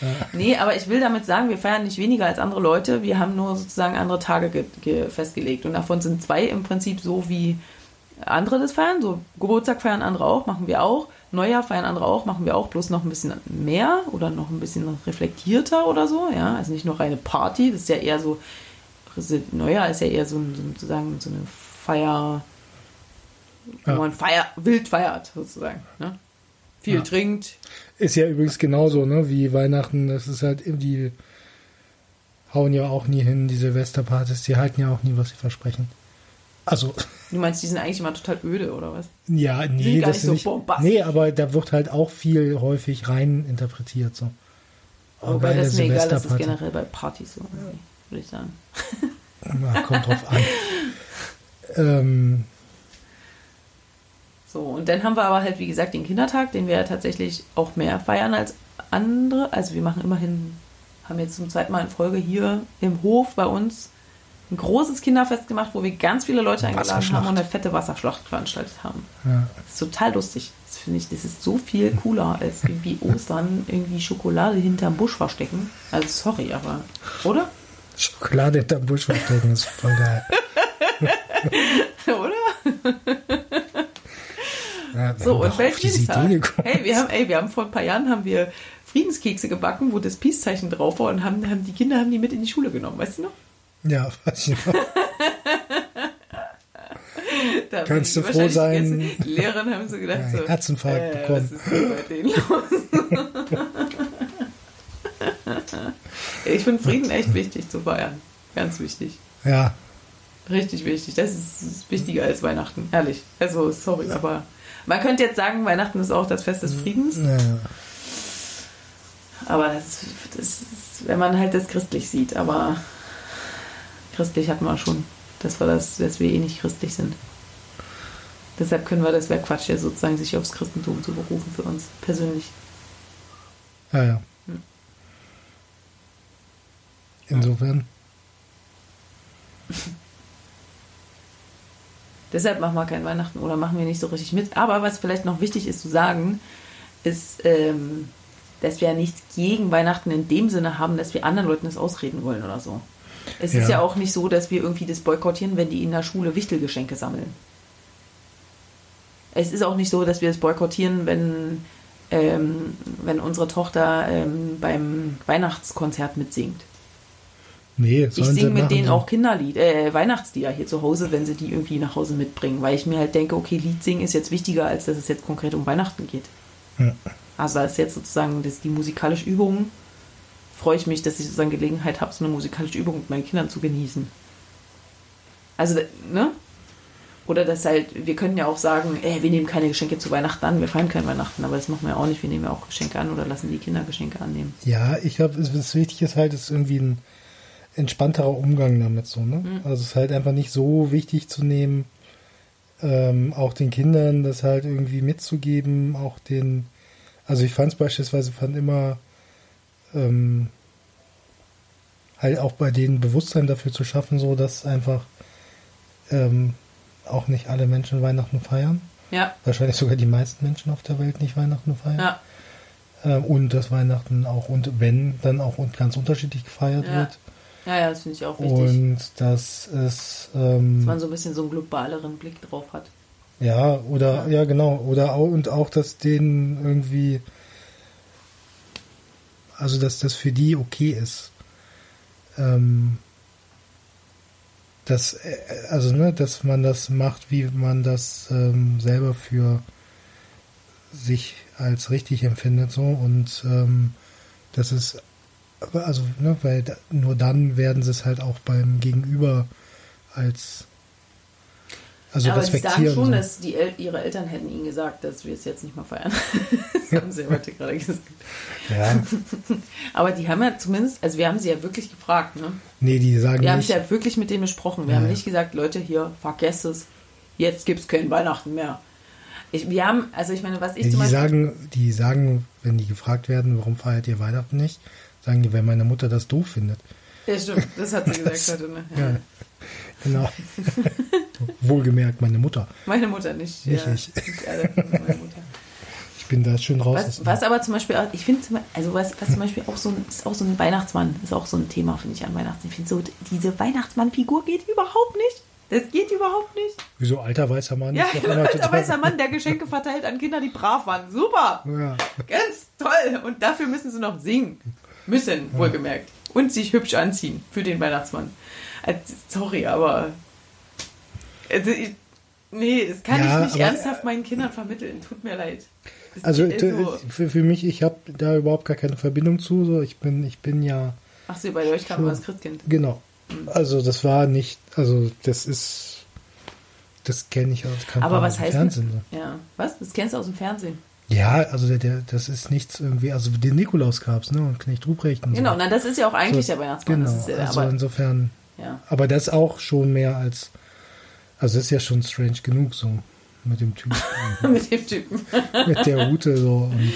Ja. Nee, aber ich will damit sagen, wir feiern nicht weniger als andere Leute. Wir haben nur sozusagen andere Tage ge ge festgelegt. Und davon sind zwei im Prinzip so wie andere das feiern. So Geburtstag feiern andere auch, machen wir auch. Neujahr feiern andere auch, machen wir auch. Bloß noch ein bisschen mehr oder noch ein bisschen reflektierter oder so. Ja, also nicht nur reine Party. Das ist ja eher so, Neujahr ist ja eher so, sozusagen so eine Feier, wo Ja. man feier, wild feiert sozusagen. Ne? Viel Ja. trinkt, Ist ja übrigens genauso, ne, wie Weihnachten. Das ist halt, die hauen ja auch nie hin, die Silvesterpartys, die halten ja auch nie, was sie versprechen. Also, Du meinst, die sind eigentlich immer total öde, oder was? ja, nee, Sind gar das nicht so nicht. bombastisch. Nee, aber da wird halt auch viel häufig rein interpretiert, so. Auch Wobei bei das ist mir egal, das ist generell bei Partys so, würde ich sagen. Ja, kommt drauf an. ähm, So, und dann haben wir aber halt, wie gesagt, den Kindertag, den wir ja tatsächlich auch mehr feiern als andere. Also wir machen immerhin, haben jetzt zum zweiten Mal in Folge hier im Hof bei uns ein großes Kinderfest gemacht, wo wir ganz viele Leute eingeladen haben und eine fette Wasserschlacht veranstaltet haben. ja. Das ist total lustig. Das finde ich, das ist so viel cooler als irgendwie Ostern irgendwie Schokolade hinterm Busch verstecken. Also sorry, aber, oder? Schokolade hinterm Busch verstecken ist voll geil. oder? Ja, So, und Weltfriedenstag. Idee. Hey, wir haben, ey, wir haben vor ein paar Jahren haben wir Friedenskekse gebacken, wo das Peace-Zeichen drauf war und haben, haben die Kinder haben die mit in die Schule genommen, weißt du noch? Ja, weiß ich noch. Da Kannst du froh sein. Die Lehrerinnen haben so gedacht, Ja, so, Herzinfarkt äh, bekommen. was ist denn bei denen los? ich finde Frieden echt wichtig zu feiern. Ganz wichtig. Ja, Richtig wichtig. Das ist, ist wichtiger als Weihnachten. Ehrlich. Also, sorry, aber man könnte jetzt sagen, Weihnachten ist auch das Fest des Friedens. ja. Aber das, das wenn man halt das christlich sieht, aber christlich hatten wir schon. Das war das, dass wir eh nicht christlich sind. Deshalb können wir, das wäre Quatsch, ja sozusagen sich aufs Christentum zu berufen für uns persönlich. ja, ja. Hm. Insofern. Deshalb machen wir kein Weihnachten oder machen wir nicht so richtig mit. Aber was vielleicht noch wichtig ist zu sagen, ist, ähm, dass wir ja nichts gegen Weihnachten in dem Sinne haben, dass wir anderen Leuten das ausreden wollen oder so. Es ist Ja. ja auch nicht so, dass wir irgendwie das boykottieren, wenn die in der Schule Wichtelgeschenke sammeln. Es ist auch nicht so, dass wir es boykottieren, wenn, ähm, wenn unsere Tochter ähm, beim Weihnachtskonzert mitsingt. Nee, Ich singe mit machen, denen auch Kinderlied, äh, Weihnachtslieder hier zu Hause, wenn sie die irgendwie nach Hause mitbringen, weil ich mir halt denke, okay, Lied singen ist jetzt wichtiger, als dass es jetzt konkret um Weihnachten geht. Ja. Also ist jetzt sozusagen das, die musikalische Übung, freue ich mich, dass ich sozusagen Gelegenheit habe, so eine musikalische Übung mit meinen Kindern zu genießen. Also, ne? Oder das halt, wir können ja auch sagen, ey, wir nehmen keine Geschenke zu Weihnachten an, wir feiern kein Weihnachten, aber das machen wir auch nicht, wir nehmen ja auch Geschenke an oder lassen die Kinder Geschenke annehmen. Ja, ich glaube, das Wichtige ist halt, ist irgendwie ein entspannterer Umgang damit so, ne? Mhm. Also es ist halt einfach nicht so wichtig zu nehmen, ähm, auch den Kindern das halt irgendwie mitzugeben, auch den, also ich fand es beispielsweise, fand immer ähm, halt auch bei denen Bewusstsein dafür zu schaffen, so dass einfach ähm, auch nicht alle Menschen Weihnachten feiern. Ja, Wahrscheinlich sogar die meisten Menschen auf der Welt nicht Weihnachten feiern. ja, Ähm, und dass Weihnachten auch, und wenn, dann auch un- ganz unterschiedlich gefeiert Ja, wird. ja, ja das finde ich auch wichtig. Und dass es, ähm, dass man so ein bisschen so einen globaleren Blick drauf hat. Ja, oder, Ja. ja, genau, oder auch, und auch, dass denen irgendwie, also, dass das für die okay ist. Ähm, dass, äh, also, ne, dass man das macht, wie man das ähm, selber für sich als richtig empfindet, so, und ähm, das ist, also, ne, weil da, nur dann werden sie es halt auch beim Gegenüber als Also aber sie respektieren. sagen schon, dass die El ihre Eltern hätten ihnen gesagt, dass wir es jetzt nicht mehr feiern. das haben sie heute gerade gesagt. Ja, Aber die haben ja zumindest, also wir haben sie ja wirklich gefragt, ne? nee, die sagen Wir haben es nicht. ja wirklich mit denen besprochen. Wir Ja, haben nicht gesagt, Leute, hier, vergesst es, jetzt gibt es kein Weihnachten mehr. Ich, wir haben, also ich meine, was ich Ja, zum die Beispiel... sagen, die sagen, wenn die gefragt werden, warum feiert ihr Weihnachten nicht, sagen die, wenn meine Mutter das doof findet. Ja, stimmt, das hat sie gesagt heute, ne? Ja. Ja, genau. Wohlgemerkt, meine Mutter. Meine Mutter nicht. Nicht ja, ich. nicht alle, meine Mutter. Ich bin da schön raus. Was, was aber zum Beispiel, auch- ich finde, also was, was zum Beispiel auch so ein, ist auch so ein Weihnachtsmann, ist auch so ein Thema, finde ich, an Weihnachten. Ich finde so, diese Weihnachtsmann-Figur geht überhaupt nicht. Das geht überhaupt nicht. Wieso alter weißer Mann? Ja, genau, total- weißer Mann, der Geschenke verteilt an Kinder, die brav waren. Super! Ja. Ganz toll! Und dafür müssen sie noch singen. Müssen, wohlgemerkt. Und sich hübsch anziehen für den Weihnachtsmann. Also, sorry, aber. Also, ich, nee, das kann Ja, ich nicht aber- ernsthaft meinen Kindern vermitteln. Tut mir leid. Das Also so- für, für mich, ich habe da überhaupt gar keine Verbindung zu. So, ich bin, ich bin ja Ach so, bei euch kam das Christkind. genau. Also das war nicht, also das ist, das kenne ich aus kann Aber man was aus dem heißt Fernsehen. So. Ja. Was? Das kennst du aus dem Fernsehen. Ja, also der, der, das ist nichts irgendwie, also den Nikolaus gab's, ne und Knecht Ruprecht und Genau, so. na, das ist ja auch eigentlich so, der Weihnachtsmann. Genau, Das ist, ja- also aber, insofern, ja. aber das auch schon mehr als, also das ist ja schon strange genug so mit dem Typ, Mit dem Typen. mit der Rute so und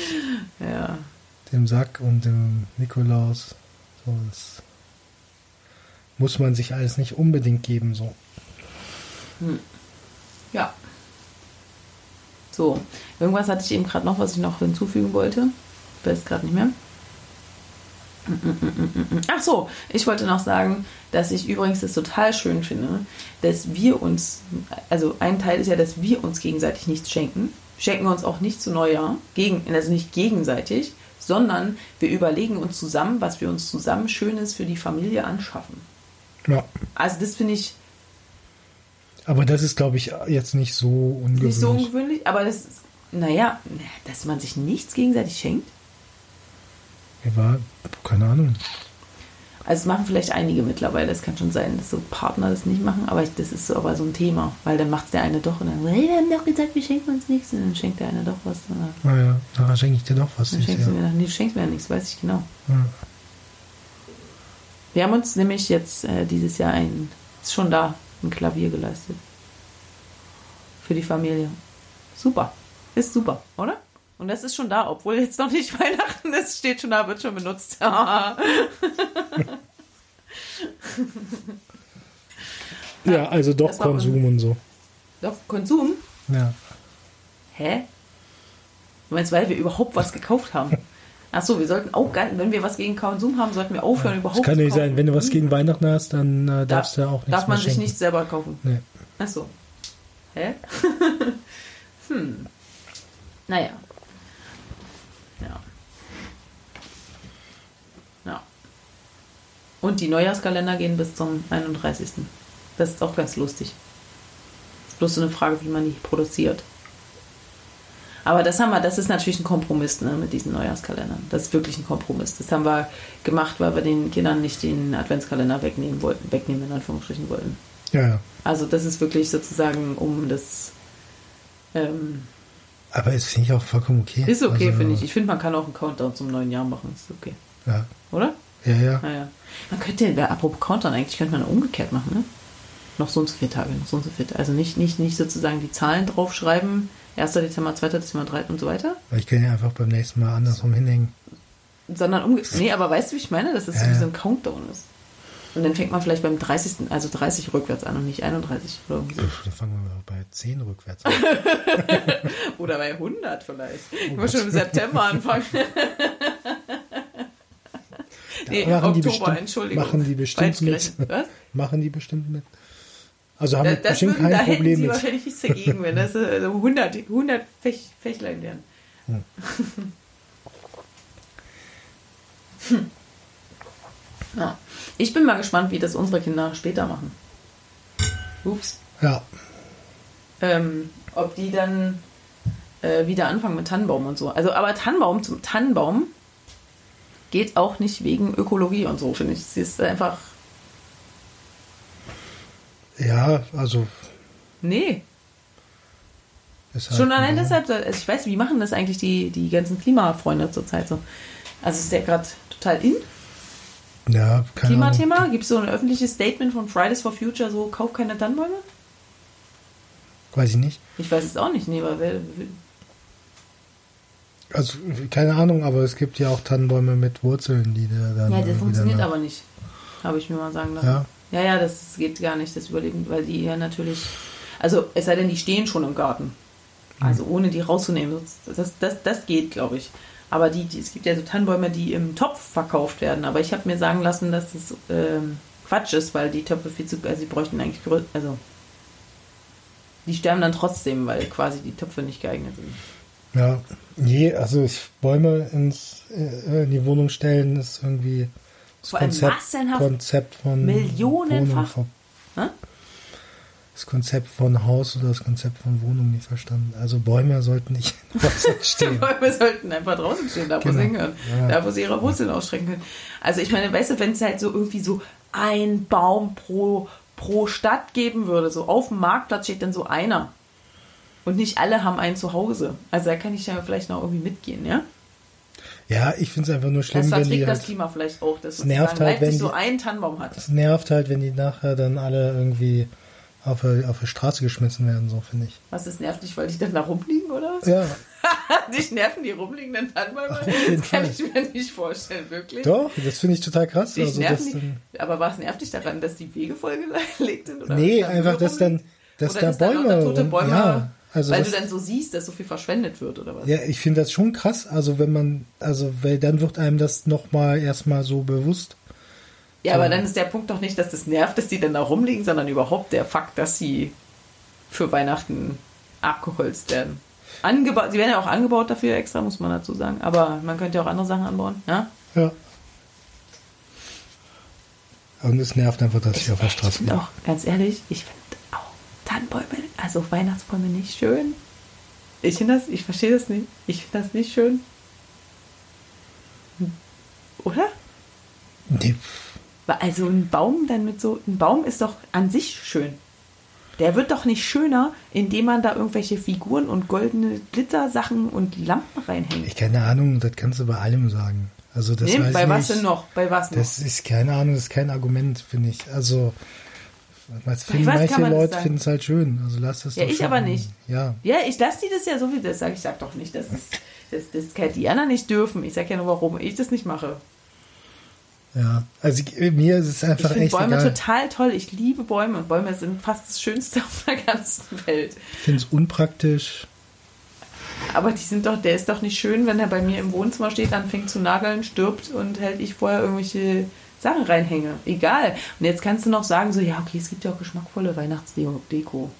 Ja. dem Sack und dem Nikolaus. So, das muss man sich alles nicht unbedingt geben. So. Ja. So, irgendwas hatte ich eben gerade noch, was ich noch hinzufügen wollte. Weiß gerade nicht mehr. Ach so, ich wollte noch sagen, dass ich übrigens es total schön finde, dass wir uns, also ein Teil ist ja, dass wir uns gegenseitig nichts schenken. Schenken wir uns auch nicht zu Neujahr, gegen, also nicht gegenseitig, sondern wir überlegen uns zusammen, was wir uns zusammen Schönes für die Familie anschaffen. Ja. Also das finde ich Aber das ist, glaube ich, jetzt nicht so ungewöhnlich. Nicht so ungewöhnlich, aber das ist, naja, dass man sich nichts gegenseitig schenkt. Mir war, keine Ahnung. Also es machen vielleicht einige mittlerweile, es kann schon sein, dass so Partner das nicht machen, aber ich, das ist so aber so ein Thema, weil dann macht der eine doch und dann, hey, wir haben doch gesagt, wir schenken uns nichts und dann schenkt der eine doch was. Dann Naja, nachher schenke ich dir doch was. dann Ich, schenkst ja. du mir, nee, du schenkst mir ja nichts, weiß ich genau. Ja. Wir haben uns nämlich jetzt äh, dieses Jahr ein, ist schon da, ein Klavier geleistet. Für die Familie. Super. Ist super, oder? Und das ist schon da, obwohl jetzt noch nicht Weihnachten ist, steht schon da, wird schon benutzt. ja, also doch Konsum und so. Doch, Konsum? Ja. Hä? Du meinst, weil wir überhaupt was gekauft haben? Ach so, wir sollten auch, gar, wenn wir was gegen Konsum haben, sollten wir aufhören, Es überhaupt kann zu nicht sein, kaufen. wenn du was Hm. gegen Weihnachten hast, dann äh, darfst du ja auch nichts Darf man sich schenken. nicht selber kaufen. Nee. Ach so. Hä? hm. Naja. Ja. Ja. Und die Neujahrskalender gehen bis zum 31. Das ist auch ganz lustig. Ist bloß so eine Frage, wie man die produziert. Aber das haben wir, das ist natürlich ein Kompromiss ne, mit diesen Neujahrskalendern. Das ist wirklich ein Kompromiss. Das haben wir gemacht, weil wir den Kindern nicht den Adventskalender wegnehmen wollten, wegnehmen in Anführungsstrichen wollten. Ja, ja. Also das ist wirklich sozusagen um das ähm, Aber es finde ich auch vollkommen okay. ist okay, also, finde ich. Ich finde, man kann auch einen Countdown zum neuen Jahr machen. Ist okay. Ja, Oder? ja, ja. Naja. Man könnte, apropos Countdown, eigentlich könnte man umgekehrt machen, ne? Noch so und so viele Tage, noch so und so viele. Also nicht, nicht, nicht sozusagen die Zahlen draufschreiben, 1. Dezember, 2. Dezember, 3. und so weiter, Ich kann ja einfach beim nächsten Mal andersrum hinhängen. sondern umgekehrt. Nee, aber weißt du, wie ich meine? Dass es Ja, so wie so ein Countdown ist. Und dann fängt man vielleicht beim 30., also 30 rückwärts an und nicht 31 oder irgendwie so. Dann fangen wir mal bei 10 rückwärts an. Oder bei 100 vielleicht. Oh Ich muss schon im September anfangen. nee, machen, die Oktober, bestimmt, Entschuldigung. machen die bestimmt mit. Was? Machen die bestimmt mit. Also haben Da, wir das bestimmt würden, da kein hätten Problem sie mit. wahrscheinlich nichts dagegen, wenn das äh, so 100, 100 Fech, Fächlein wären. Hm. Hm. Ja. Ich bin mal gespannt, wie das unsere Kinder später machen. Ups. Ja, ähm, ob die dann äh, wieder anfangen mit Tannenbaum und so. Also, aber Tannenbaum zum Tannenbaum geht auch nicht wegen Ökologie und so, finde ich. Sie ist einfach, ja, also nee, halt Schon ein allein Baum. deshalb, also ich weiß, wie machen das eigentlich die, die ganzen Klimafreunde zurzeit so? Also ist der gerade total in? Ja, keine Ahnung. Klimathema? Gibt es so ein öffentliches Statement von Fridays for Future, so kauf keine Tannenbäume? Weiß ich nicht. Ich weiß es auch nicht, nee, aber wer, Also, keine Ahnung, aber es gibt ja auch Tannenbäume mit Wurzeln, die da dann. ja, das funktioniert aber nicht, habe ich mir mal sagen lassen. Ja, Ja, ja, das geht gar nicht, das Überleben, weil die ja natürlich, also es sei denn, die stehen schon im Garten. Also ohne die rauszunehmen, das, das, das, geht, glaube ich. Aber die, die, es gibt ja so Tannenbäume, die im Topf verkauft werden. Aber ich habe mir sagen lassen, dass das ähm, Quatsch ist, weil die Töpfe viel zu, also die bräuchten eigentlich, also die sterben dann trotzdem, weil quasi die Töpfe nicht geeignet sind. ja. Nee, also ich, Bäume ins, äh, in die Wohnung stellen ist irgendwie das Vor allem massenhaft Konzept von Millionenfach. Das Konzept von Haus oder das Konzept von Wohnung nicht verstanden. Also Bäume sollten nicht draußen stehen. Bäume sollten einfach draußen stehen, da wo Genau. sie hingehören. Ja. Da, wo sie ihre Wurzeln ausstrecken können. Also ich meine, weißt du, wenn es halt so irgendwie so ein Baum pro, pro Stadt geben würde, so auf dem Marktplatz steht dann so einer. Und nicht alle haben einen zu Hause. Also da kann ich ja vielleicht noch irgendwie mitgehen, ja? Ja, ich finde es einfach nur schlimm, Das wenn die das halt, Klima vielleicht auch, dass Es nervt halt, wenn so die- einen Tannenbaum hat. es nervt halt, wenn die nachher dann alle irgendwie auf der, auf der Straße geschmissen werden, so finde ich. Was ist nervt dich, weil die dann da rumliegen, oder? was? Ja, Dich nerven die rumliegenden Tannenbäume? Das kann Fall. ich mir nicht vorstellen, wirklich. doch, das finde ich total krass. Dich Also, nerven die, aber was nervt dich daran, dass die Wege vollgelegt sind? Oder nee, da einfach, dass dann, dass Oder da da Bäume, rum- Bäume ja, also weil das, du dann so siehst, dass so viel verschwendet wird, oder was? ja, ich finde das schon krass. Also wenn man, also weil dann wird einem das nochmal erstmal so bewusst. Ja, aber dann ist der Punkt doch nicht, dass das nervt, dass die dann da rumliegen, sondern überhaupt der Fakt, dass sie für Weihnachten abgeholzt werden. Angebaut, sie werden ja auch angebaut dafür extra, muss man dazu sagen. Aber man könnte ja auch andere Sachen anbauen, ja? Ja. Und es nervt einfach, dass ich auf der ich Straße bin. auch, ganz ehrlich, ich finde Tannenbäume, also Weihnachtsbäume nicht schön. Ich finde das, ich verstehe das nicht. Ich finde das nicht schön. Hm. Oder? Nee, Also ein Baum dann mit so, ein Baum ist doch an sich schön. Der wird doch nicht schöner, indem man da irgendwelche Figuren und goldene Glitzersachen und Lampen reinhängt. ich keine Ahnung, das kannst du bei allem sagen. Also das Nee, weiß bei ich was nicht. denn noch? Bei was noch? Das ist keine Ahnung, das ist kein Argument, finde ich. Also was finden kann manche Leute sagen? finden es halt schön. Also lass das Ja, doch ich schon. aber nicht. Ja, Ja, ich lasse die das ja so wie das sage. Ich sag doch nicht, dass das, das, das kann die anderen nicht dürfen. Ich sag ja nur, warum ich das nicht mache. ja. Also ich, mir ist es Ich einfach finde echt Bäume egal. total toll. Ich liebe Bäume. Bäume sind fast das Schönste auf der ganzen Welt. Ich finde es unpraktisch. Aber die sind doch, der ist doch nicht schön, wenn er bei mir im Wohnzimmer steht, anfängt zu nageln, stirbt und hält ich vorher irgendwelche Sachen reinhänge. Egal. Und jetzt kannst du noch sagen, so, ja, okay, es gibt ja auch geschmackvolle Weihnachtsdeko.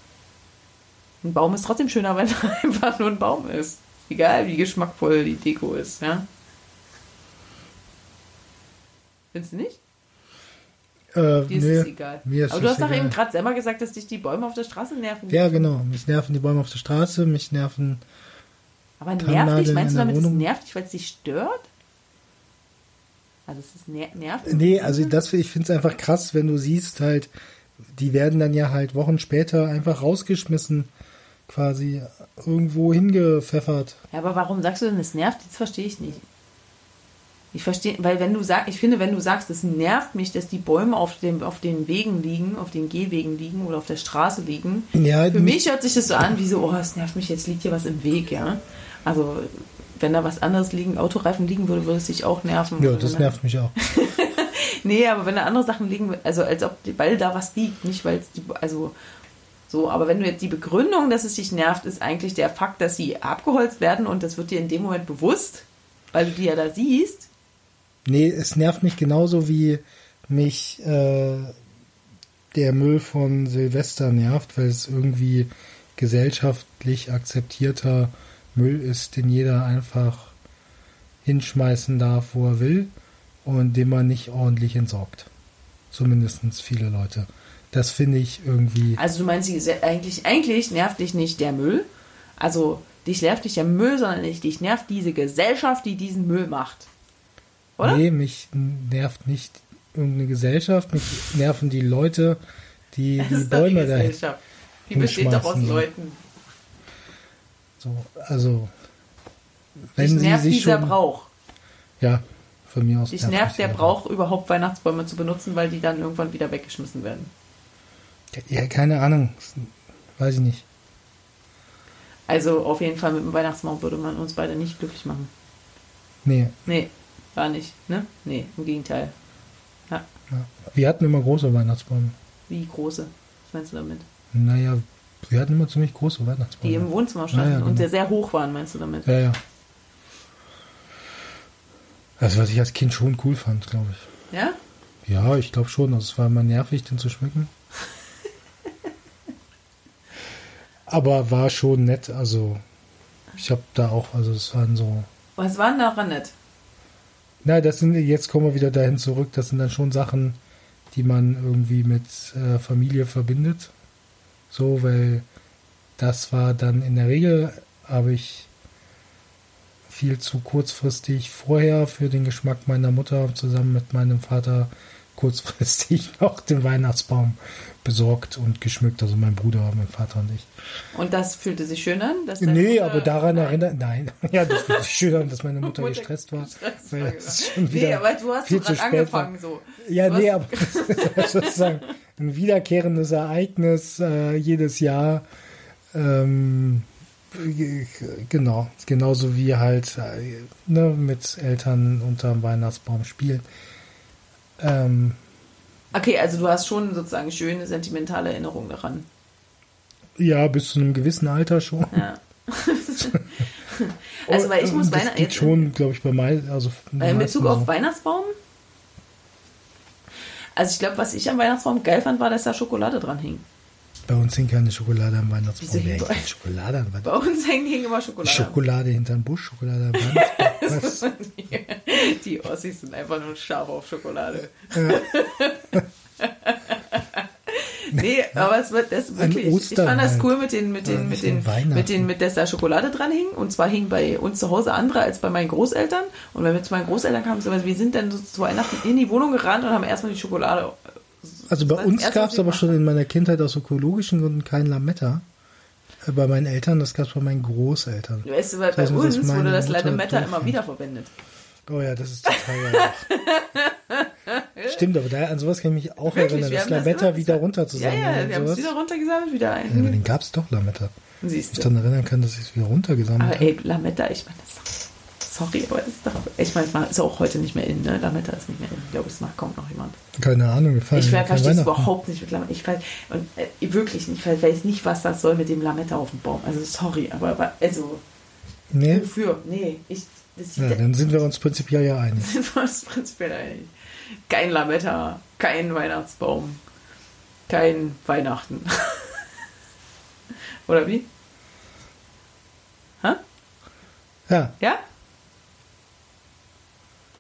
Ein Baum ist trotzdem schöner, wenn er einfach nur ein Baum ist. Egal, wie geschmackvoll die Deko ist, ja. Findest du nicht? Äh, Dir ist nee, es egal. Mir ist Aber du hast doch eben gerade selber gesagt, dass dich die Bäume auf der Straße nerven. Ja, genau. Mich nerven die Bäume auf der Straße, mich nerven. Aber nervt dich? Meinst in du damit, es nervt dich, weil es dich stört? Also es ist ner nervt? Nee, also das, ich finde es einfach krass, wenn du siehst, halt, die werden dann ja halt Wochen später einfach rausgeschmissen, quasi irgendwo hingepfeffert. Ja, aber warum sagst du denn, es nervt? Das verstehe ich nicht. Ich verstehe, weil wenn du sagst, ich finde, wenn du sagst, es nervt mich, dass die Bäume auf, dem, auf den Wegen liegen, auf den Gehwegen liegen oder auf der Straße liegen, Ja, für mich hört sich das so an, wie so, oh, es nervt mich, jetzt liegt hier was im Weg, ja. Also, wenn da was anderes liegen, Autoreifen liegen würde, würde es dich auch nerven. Ja, Oder das nervt mich auch. Nee, aber wenn da andere Sachen liegen, also als ob, weil da was liegt, nicht weil es die, also so, aber wenn du jetzt die Begründung, dass es dich nervt, ist eigentlich der Fakt, dass sie abgeholzt werden und das wird dir in dem Moment bewusst, weil du die ja da siehst. Nee, es nervt mich genauso wie mich äh, der Müll von Silvester nervt, weil es irgendwie gesellschaftlich akzeptierter Müll ist, den jeder einfach hinschmeißen darf, wo er will und den man nicht ordentlich entsorgt. Zumindest viele Leute. Das finde ich irgendwie. Also du meinst, eigentlich, eigentlich nervt dich nicht der Müll, also dich nervt nicht der Müll, sondern dich, dich nervt diese Gesellschaft, die diesen Müll macht. Oder? Nee, mich nervt nicht irgendeine Gesellschaft, mich nerven die Leute, die Das die Bäume. Gesellschaft. Die besteht doch aus. Leuten. So, also, wenn Dich sie nervt sich dieser schon, Brauch. Ja, von mir aus. Dich nervt der Brauch. Überhaupt Weihnachtsbäume zu benutzen, weil die dann irgendwann wieder weggeschmissen werden. Ja, keine Ahnung. Weiß ich nicht. Also auf jeden Fall mit dem Weihnachtsbaum würde man uns beide nicht glücklich machen. Nee. Nee, gar nicht, ne? Nee, im Gegenteil. Ja, Ja. Wir hatten immer große Weihnachtsbäume. wie große? Was meinst du damit? Naja, wir hatten immer ziemlich große Weihnachtsbäume. Die im Wohnzimmer standen Ja, ja, und genau. sehr, sehr hoch waren, meinst du damit? Ja, ja. Also was ich als Kind schon cool fand, glaube ich. Ja? Ja, ich glaube schon. Also es war immer nervig, den zu schmücken. Aber war schon nett. Also ich habe da auch, also es waren so. Was war denn daran nett? Na, das sind jetzt kommen wir wieder dahin zurück. Das sind dann schon Sachen, die man irgendwie mit äh, Familie verbindet. So, weil das war dann in der Regel, habe ich viel zu kurzfristig vorher für den Geschmack meiner Mutter zusammen mit meinem Vater kurzfristig noch den Weihnachtsbaum besorgt und geschmückt. Also mein Bruder, mein Vater und ich. Und das fühlte sich schön an? Dass Nee, Mutter- aber daran erinnert, nein. Ja, das fühlt sich schön an, dass meine Mutter Mutter gestresst war. gestresst weil war, das genau. schon wieder Nee, aber du hast viel so gerade spät war. angefangen so. Ja, Du nee, aber das ist sozusagen ein wiederkehrendes Ereignis äh, jedes Jahr. Ähm, genau, genauso wie halt äh, ne, mit Eltern unterm Weihnachtsbaum spielen. Ähm, Okay, also du hast schon sozusagen schöne sentimentale Erinnerungen daran. ja, bis zu einem gewissen Alter schon. Ja. also weil ich muss Oh, das Weihnachten geht schon, glaube ich, bei mein, also Äh, In Bezug auf so. Weihnachtsbaum? Also ich glaube, was ich am Weihnachtsbaum geil fand, war, dass da Schokolade dran hing. Bei uns hing keine Schokolade am Weihnachtsbaum. Wieso hängt bei- Schokolade am Bei Weihnachtsbaum? uns hängen hing immer Schokolade. Schokolade hinterm Busch, Schokolade am Weihnachtsbaum. Die, die Ossis sind einfach nur scharf auf Schokolade. nee, aber es wird das wirklich. Ich fand das halt. cool mit den, mit den, mit den, mit den, mit dass da Schokolade dran hing. Und zwar hing bei uns zu Hause andere als bei meinen Großeltern. Und wenn wir zu meinen Großeltern kamen, so, wir sind dann so zu Weihnachten in die Wohnung gerannt und haben erstmal die Schokolade. Also bei uns gab es aber schon in meiner Kindheit aus ökologischen Gründen kein Lametta. Äh, Bei meinen Eltern, das gab es bei meinen Großeltern. Weißt du, weil Das bei heißt, dass uns wurde das Lametta immer wieder verwendet. Oh ja, das ist total geil. Stimmt, aber da, an sowas kann ich mich auch Wirklich, erinnern, wir das haben das Lametta immer- wieder Ja, runterzusammeln. ja, und wir haben es wieder runtergesammelt, wieder Ja, aber ein. den gab es doch, Lametta. Siehst Ich du. daran erinnern kann, dass ich es wieder runtergesammelt Aber habe. ey, Lametta, ich meine, das ist doch, sorry, aber das ist doch, ich meine, ist auch heute nicht mehr in, ne? Lametta ist nicht mehr in. Ich glaube, es macht kaum noch jemand. Keine Ahnung, feiern Ich ja verstehe es überhaupt nicht mit Lametta. Ich weiß, und äh, wirklich nicht, ich weiß nicht, was das soll mit dem Lametta auf dem Baum. Also sorry, aber, aber also, Nee? wofür? Nee, ich, das Ja, dann sind wir uns prinzipiell ja einig. sind wir uns prinzipiell einig. Kein Lametta, kein Weihnachtsbaum, kein Weihnachten. Oder wie? Hä? Ja, Ja?